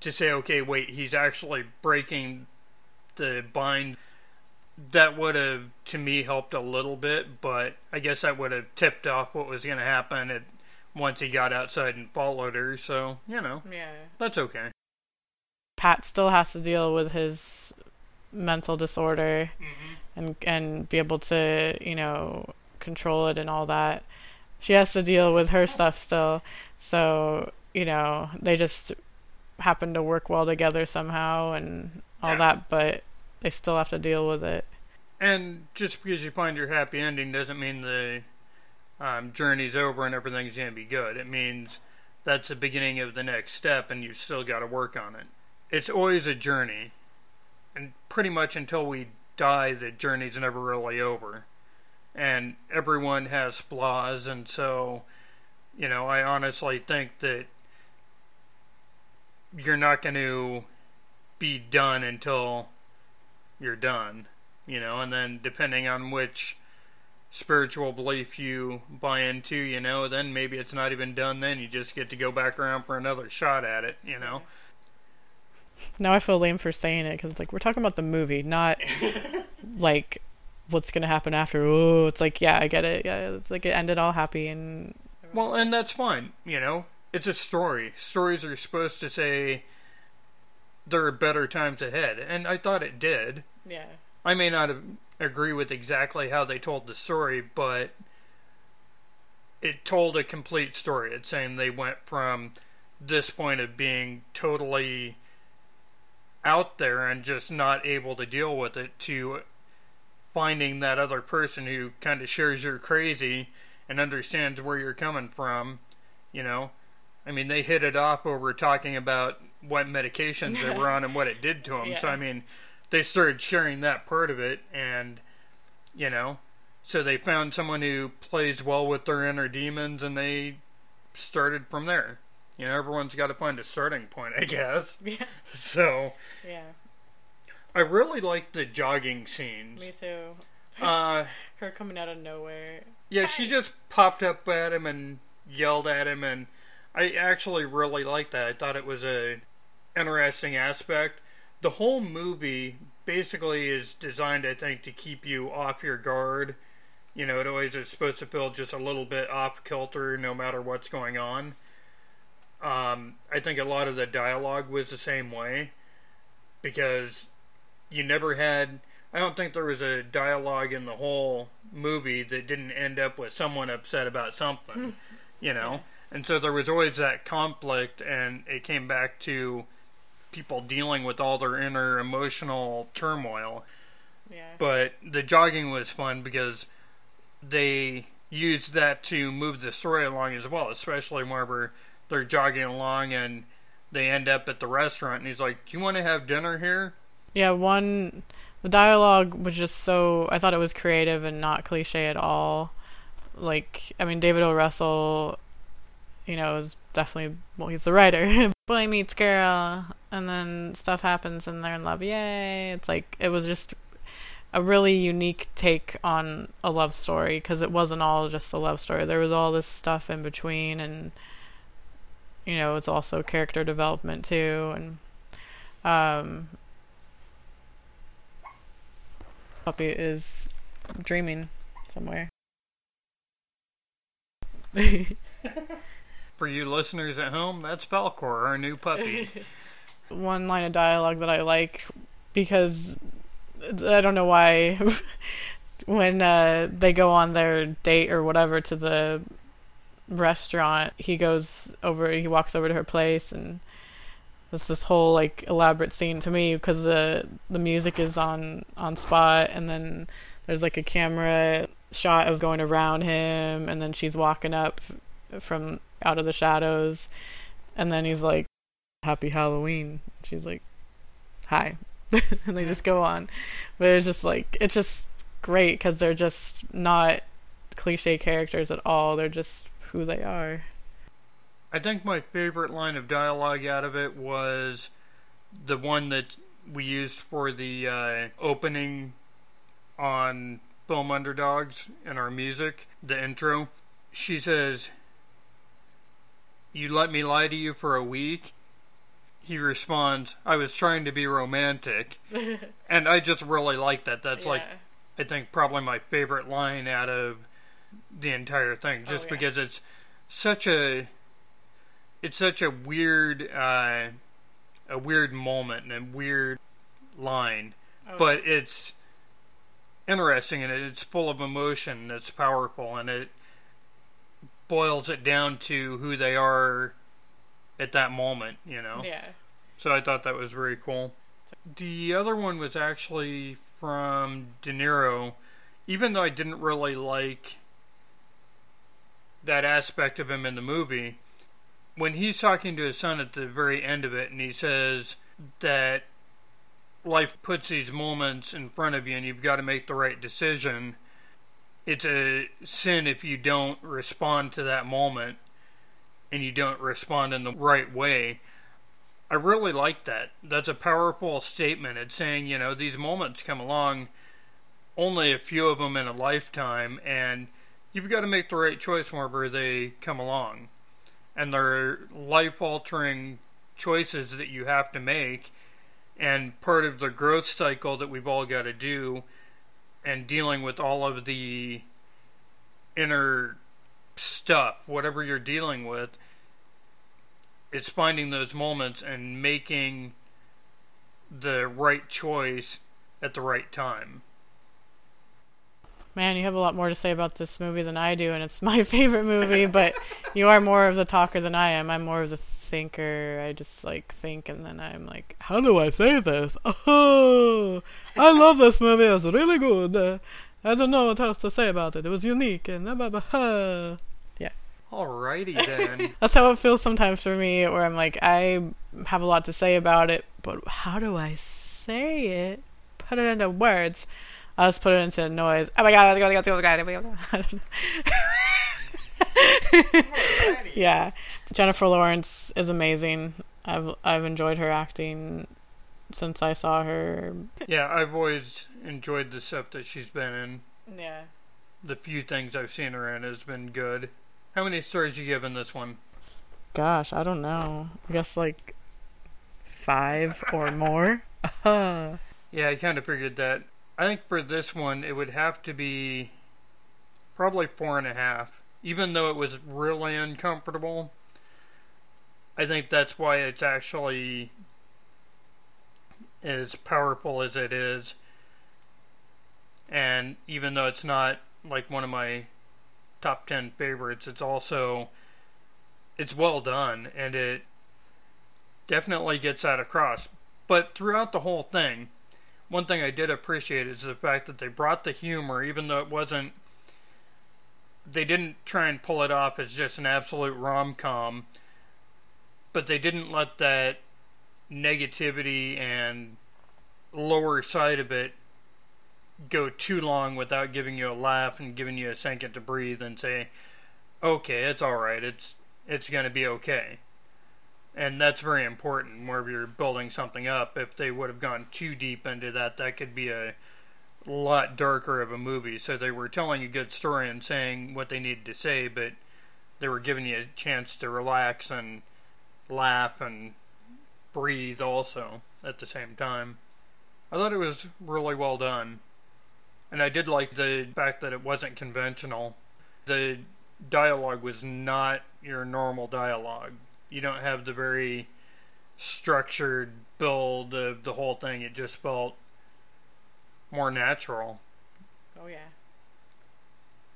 to say, okay, wait, he's actually breaking the bind. That would have, to me, helped a little bit, but I guess that would have tipped off what was going to happen at, once he got outside and followed her. So you know, Yeah. that's okay. Pat still has to deal with his mental disorder mm-hmm. and and be able to you know control it and all that. She has to deal with her stuff still, so you know they just happen to work well together somehow and all Yeah. that, but they still have to deal with it. And just because you find your happy ending doesn't mean the um, journey's over and everything's going to be good. It means that's the beginning of the next step, and you still got to work on it. It's always a journey, and pretty much until we die, the journey's never really over. And everyone has flaws, and so, you know, I honestly think that you're not going to be done until you're done, you know, and then depending on which spiritual belief you buy into, you know, then maybe it's not even done then. You just get to go back around for another shot at it, you know. Now I feel lame for saying it because it's like we're talking about the movie, not like what's gonna happen after. Oh, it's like yeah, I get it. Yeah, it's like it ended all happy and Well, and that's fine, you know. It's a story. Stories are supposed to say there are better times ahead, and I thought it did. yeah, I may not agree with exactly how they told the story, but it told a complete story. It's saying they went from this point of being totally out there and just not able to deal with it to finding that other person who kind of shares your crazy and understands where you're coming from, you know. I mean, they hit it off over talking about what medications they were on and what it did to them. So, I mean, they started sharing that part of it, and, you know, so they found someone who plays well with their inner demons, and they started from there. You know, everyone's got to find a starting point, I guess. yeah, So, yeah. I really like the jogging scenes. Me too. Uh, Her coming out of nowhere. Yeah, she just popped up at him and yelled at him, and I actually really liked that. I thought it was a interesting aspect. The whole movie basically is designed, I think, to keep you off your guard. You know, it always is supposed to feel just a little bit off kilter, no matter what's going on. Um, I think a lot of the dialogue was the same way because you never had. I don't think there was a dialogue in the whole movie that didn't end up with someone upset about something, hmm. you know? And so there was always that conflict, and it came back to people dealing with all their inner emotional turmoil. Yeah. But the jogging was fun because they used that to move the story along as well, especially whenever they're jogging along and they end up at the restaurant, and he's like, "Do you want to have dinner here?" Yeah, one the dialogue was just so I thought it was creative and not cliche at all. Like I mean David O. Russell, you know, is definitely well he's the writer. Boy meets girl and then stuff happens and they're in love. Yay. It's like it was just a really unique take on a love story because it wasn't all just a love story. There was all this stuff in between and you know, it's also character development too and um puppy is dreaming somewhere. For you listeners at home, that's Falcor, our new puppy. One line of dialogue that I like because I don't know why when uh, they go on their date or whatever to the restaurant, he goes over, he walks over to her place and it's this whole like elaborate scene to me because the the music is on on spot and then there's like a camera shot of going around him and then she's walking up from out of the shadows and then he's like happy halloween. She's like hi. And they just go on. But it's just like it's just great because they're just not cliche characters at all. They're just who they are I think my favorite line of dialogue out of it was the one that we used for the uh, opening on Film Underdogs and our music, the intro. She says, You let me lie to you for a week? He responds, I was trying to be romantic. and I just really like that. That's Yeah. like, I think, probably my favorite line out of the entire thing, just Oh, yeah. because it's such a it's such a weird uh, a weird moment and a weird line, Oh, but it's interesting and it's full of emotion. It's powerful and it boils it down to who they are at that moment. You know. yeah So I thought that was very cool. The other one was actually from De Niro, even though I didn't really like that aspect of him in the movie. When he's talking to his son at the very end of it, and he says that life puts these moments in front of you and you've got to make the right decision. It's a sin if you don't respond to that moment and you don't respond in the right way. I really like that. That's a powerful statement. It's saying, you know, these moments come along, only a few of them in a lifetime, and you've got to make the right choice whenever they come along. And they're life altering choices that you have to make, and part of the growth cycle that we've all got to do, and dealing with all of the inner stuff, whatever you're dealing with it's finding those moments and making the right choice at the right time. Man, you have a lot more to say about this movie than I do, and it's my favorite movie, but you are more of the talker than I am. I'm more of the thinker. I just like think and then I'm like, how do I say this? Oh, I love this movie. It's really good. Uh, I don't know what else to say about it. It was unique and blah, blah, blah. Yeah. Alrighty then. That's how it feels sometimes for me, where I'm like, I have a lot to say about it, but how do I say it? Put it into words. I'll just put it into noise. Oh my god, oh my god, oh my god, oh my god. I don't know. yeah, Jennifer Lawrence is amazing. I've I've enjoyed her acting since I saw her. yeah, I've always enjoyed the stuff that she's been in. Yeah. The few things I've seen her in has been good. How many stars you giving this one? Gosh, I don't know. I guess like five or more. Yeah, I kind of figured that. I think for this one, it would have to be probably four and a half. Even though it was really uncomfortable, I think that's why it's actually as powerful as it is. And even though it's not like one of my top 10 favorites, it's also it's well done and it definitely gets that across. But throughout the whole thing, one thing I did appreciate is the fact that they brought the humor, even though it wasn't. They didn't try and pull it off as just an absolute rom com. but they didn't let that negativity and lower side of it go too long without giving you a laugh and giving you a second to breathe and say, "Okay, it's all right. It's it's going to be okay." And that's very important where you're building something up. If they would have gone too deep into that, that could be a lot darker of a movie. So they were telling a good story and saying what they needed to say, but they were giving you a chance to relax and laugh and breathe also at the same time. I thought it was really well done. And I did like the fact that it wasn't conventional. The dialogue was not your normal dialogue. You don't have the very structured build of the whole thing. It just felt more natural. Oh yeah.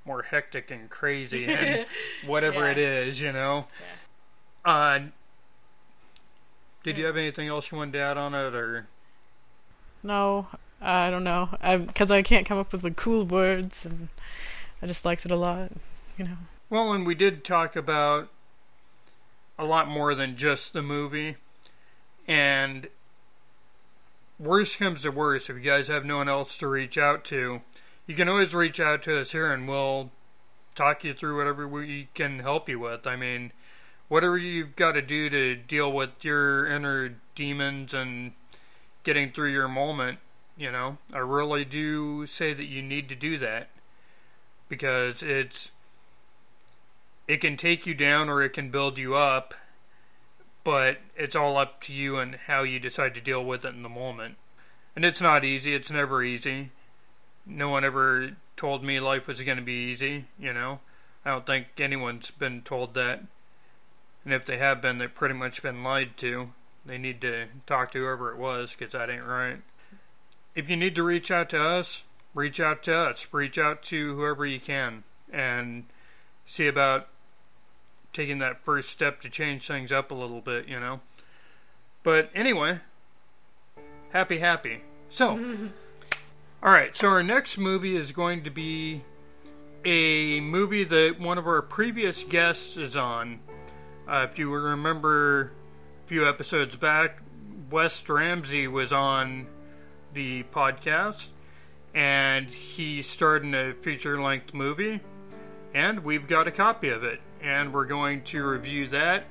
More hectic and crazy and whatever Yeah. it is, you know. Yeah. Uh, did you have anything else you wanted to add on it, or No, I don't know. Because I can't come up with the cool words, and I just liked it a lot. You know. Well, and we did talk about a lot more than just the movie. And worst comes to worst, if you guys have no one else to reach out to, you can always reach out to us here and we'll talk you through whatever we can help you with. I mean, whatever you've got to do to deal with your inner demons and getting through your moment, you know, I really do say that you need to do that because it's it can take you down or it can build you up, but it's all up to you and how you decide to deal with it in the moment. And it's not easy, it's never easy. No one ever told me life was going to be easy, you know. I don't think anyone's been told that. And if they have been, they've pretty much been lied to. They need to talk to whoever it was because that ain't right. If you need to reach out to us, reach out to us. Reach out to whoever you can and see about taking that first step to change things up a little bit, you know. But anyway, happy, happy. So, all right. So our next movie is going to be a movie that one of our previous guests is on. Uh, if you remember a few episodes back, Wes Ramsey was on the podcast, and he starred in a feature-length movie, and we've got a copy of it, and we're going to review that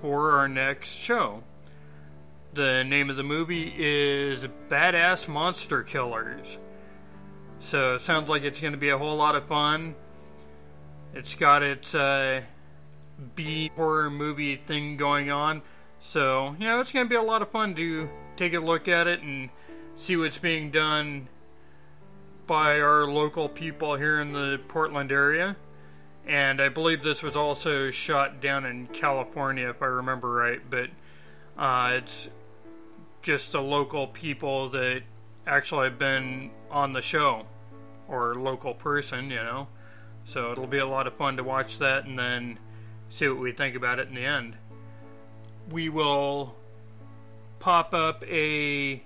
for our next show. The name of the movie is Badass Monster Killers. So it sounds like it's going to be a whole lot of fun. It's got its uh, B horror movie thing going on. So, you know, it's going to be a lot of fun to take a look at it and see what's being done by our local people here in the Portland area. And I believe this was also shot down in California, if I remember right. But uh, it's just the local people that actually have been on the show, or local person, you know. So it'll be a lot of fun to watch that and then see what we think about it in the end. We will pop up a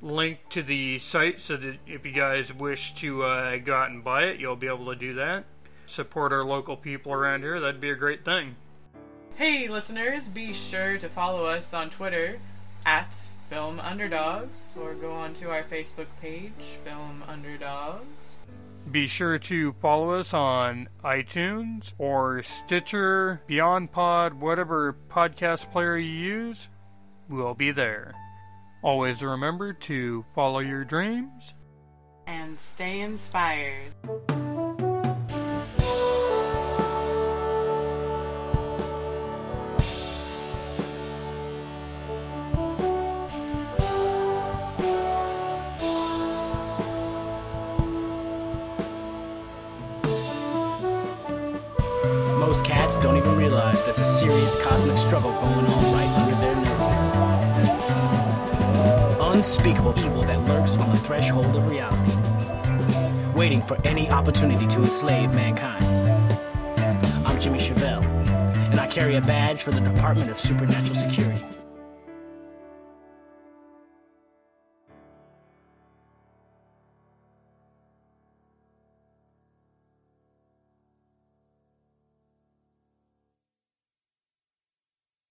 link to the site so that if you guys wish to uh, go out and buy it, you'll be able to do that. Support our local people around here, that'd be a great thing. Hey, listeners, be sure to follow us on Twitter at Film Underdogs or go on to our Facebook page, Film Underdogs. Be sure to follow us on iTunes or Stitcher, Beyond Pod, whatever podcast player you use. We'll be there. Always remember to follow your dreams. And stay inspired. Don't even realize there's a serious cosmic struggle going on right under their noses. Unspeakable evil that lurks on the threshold of reality, waiting for any opportunity to enslave mankind. I'm Jimmy Chevelle, and I carry a badge for the Department of Supernatural Security.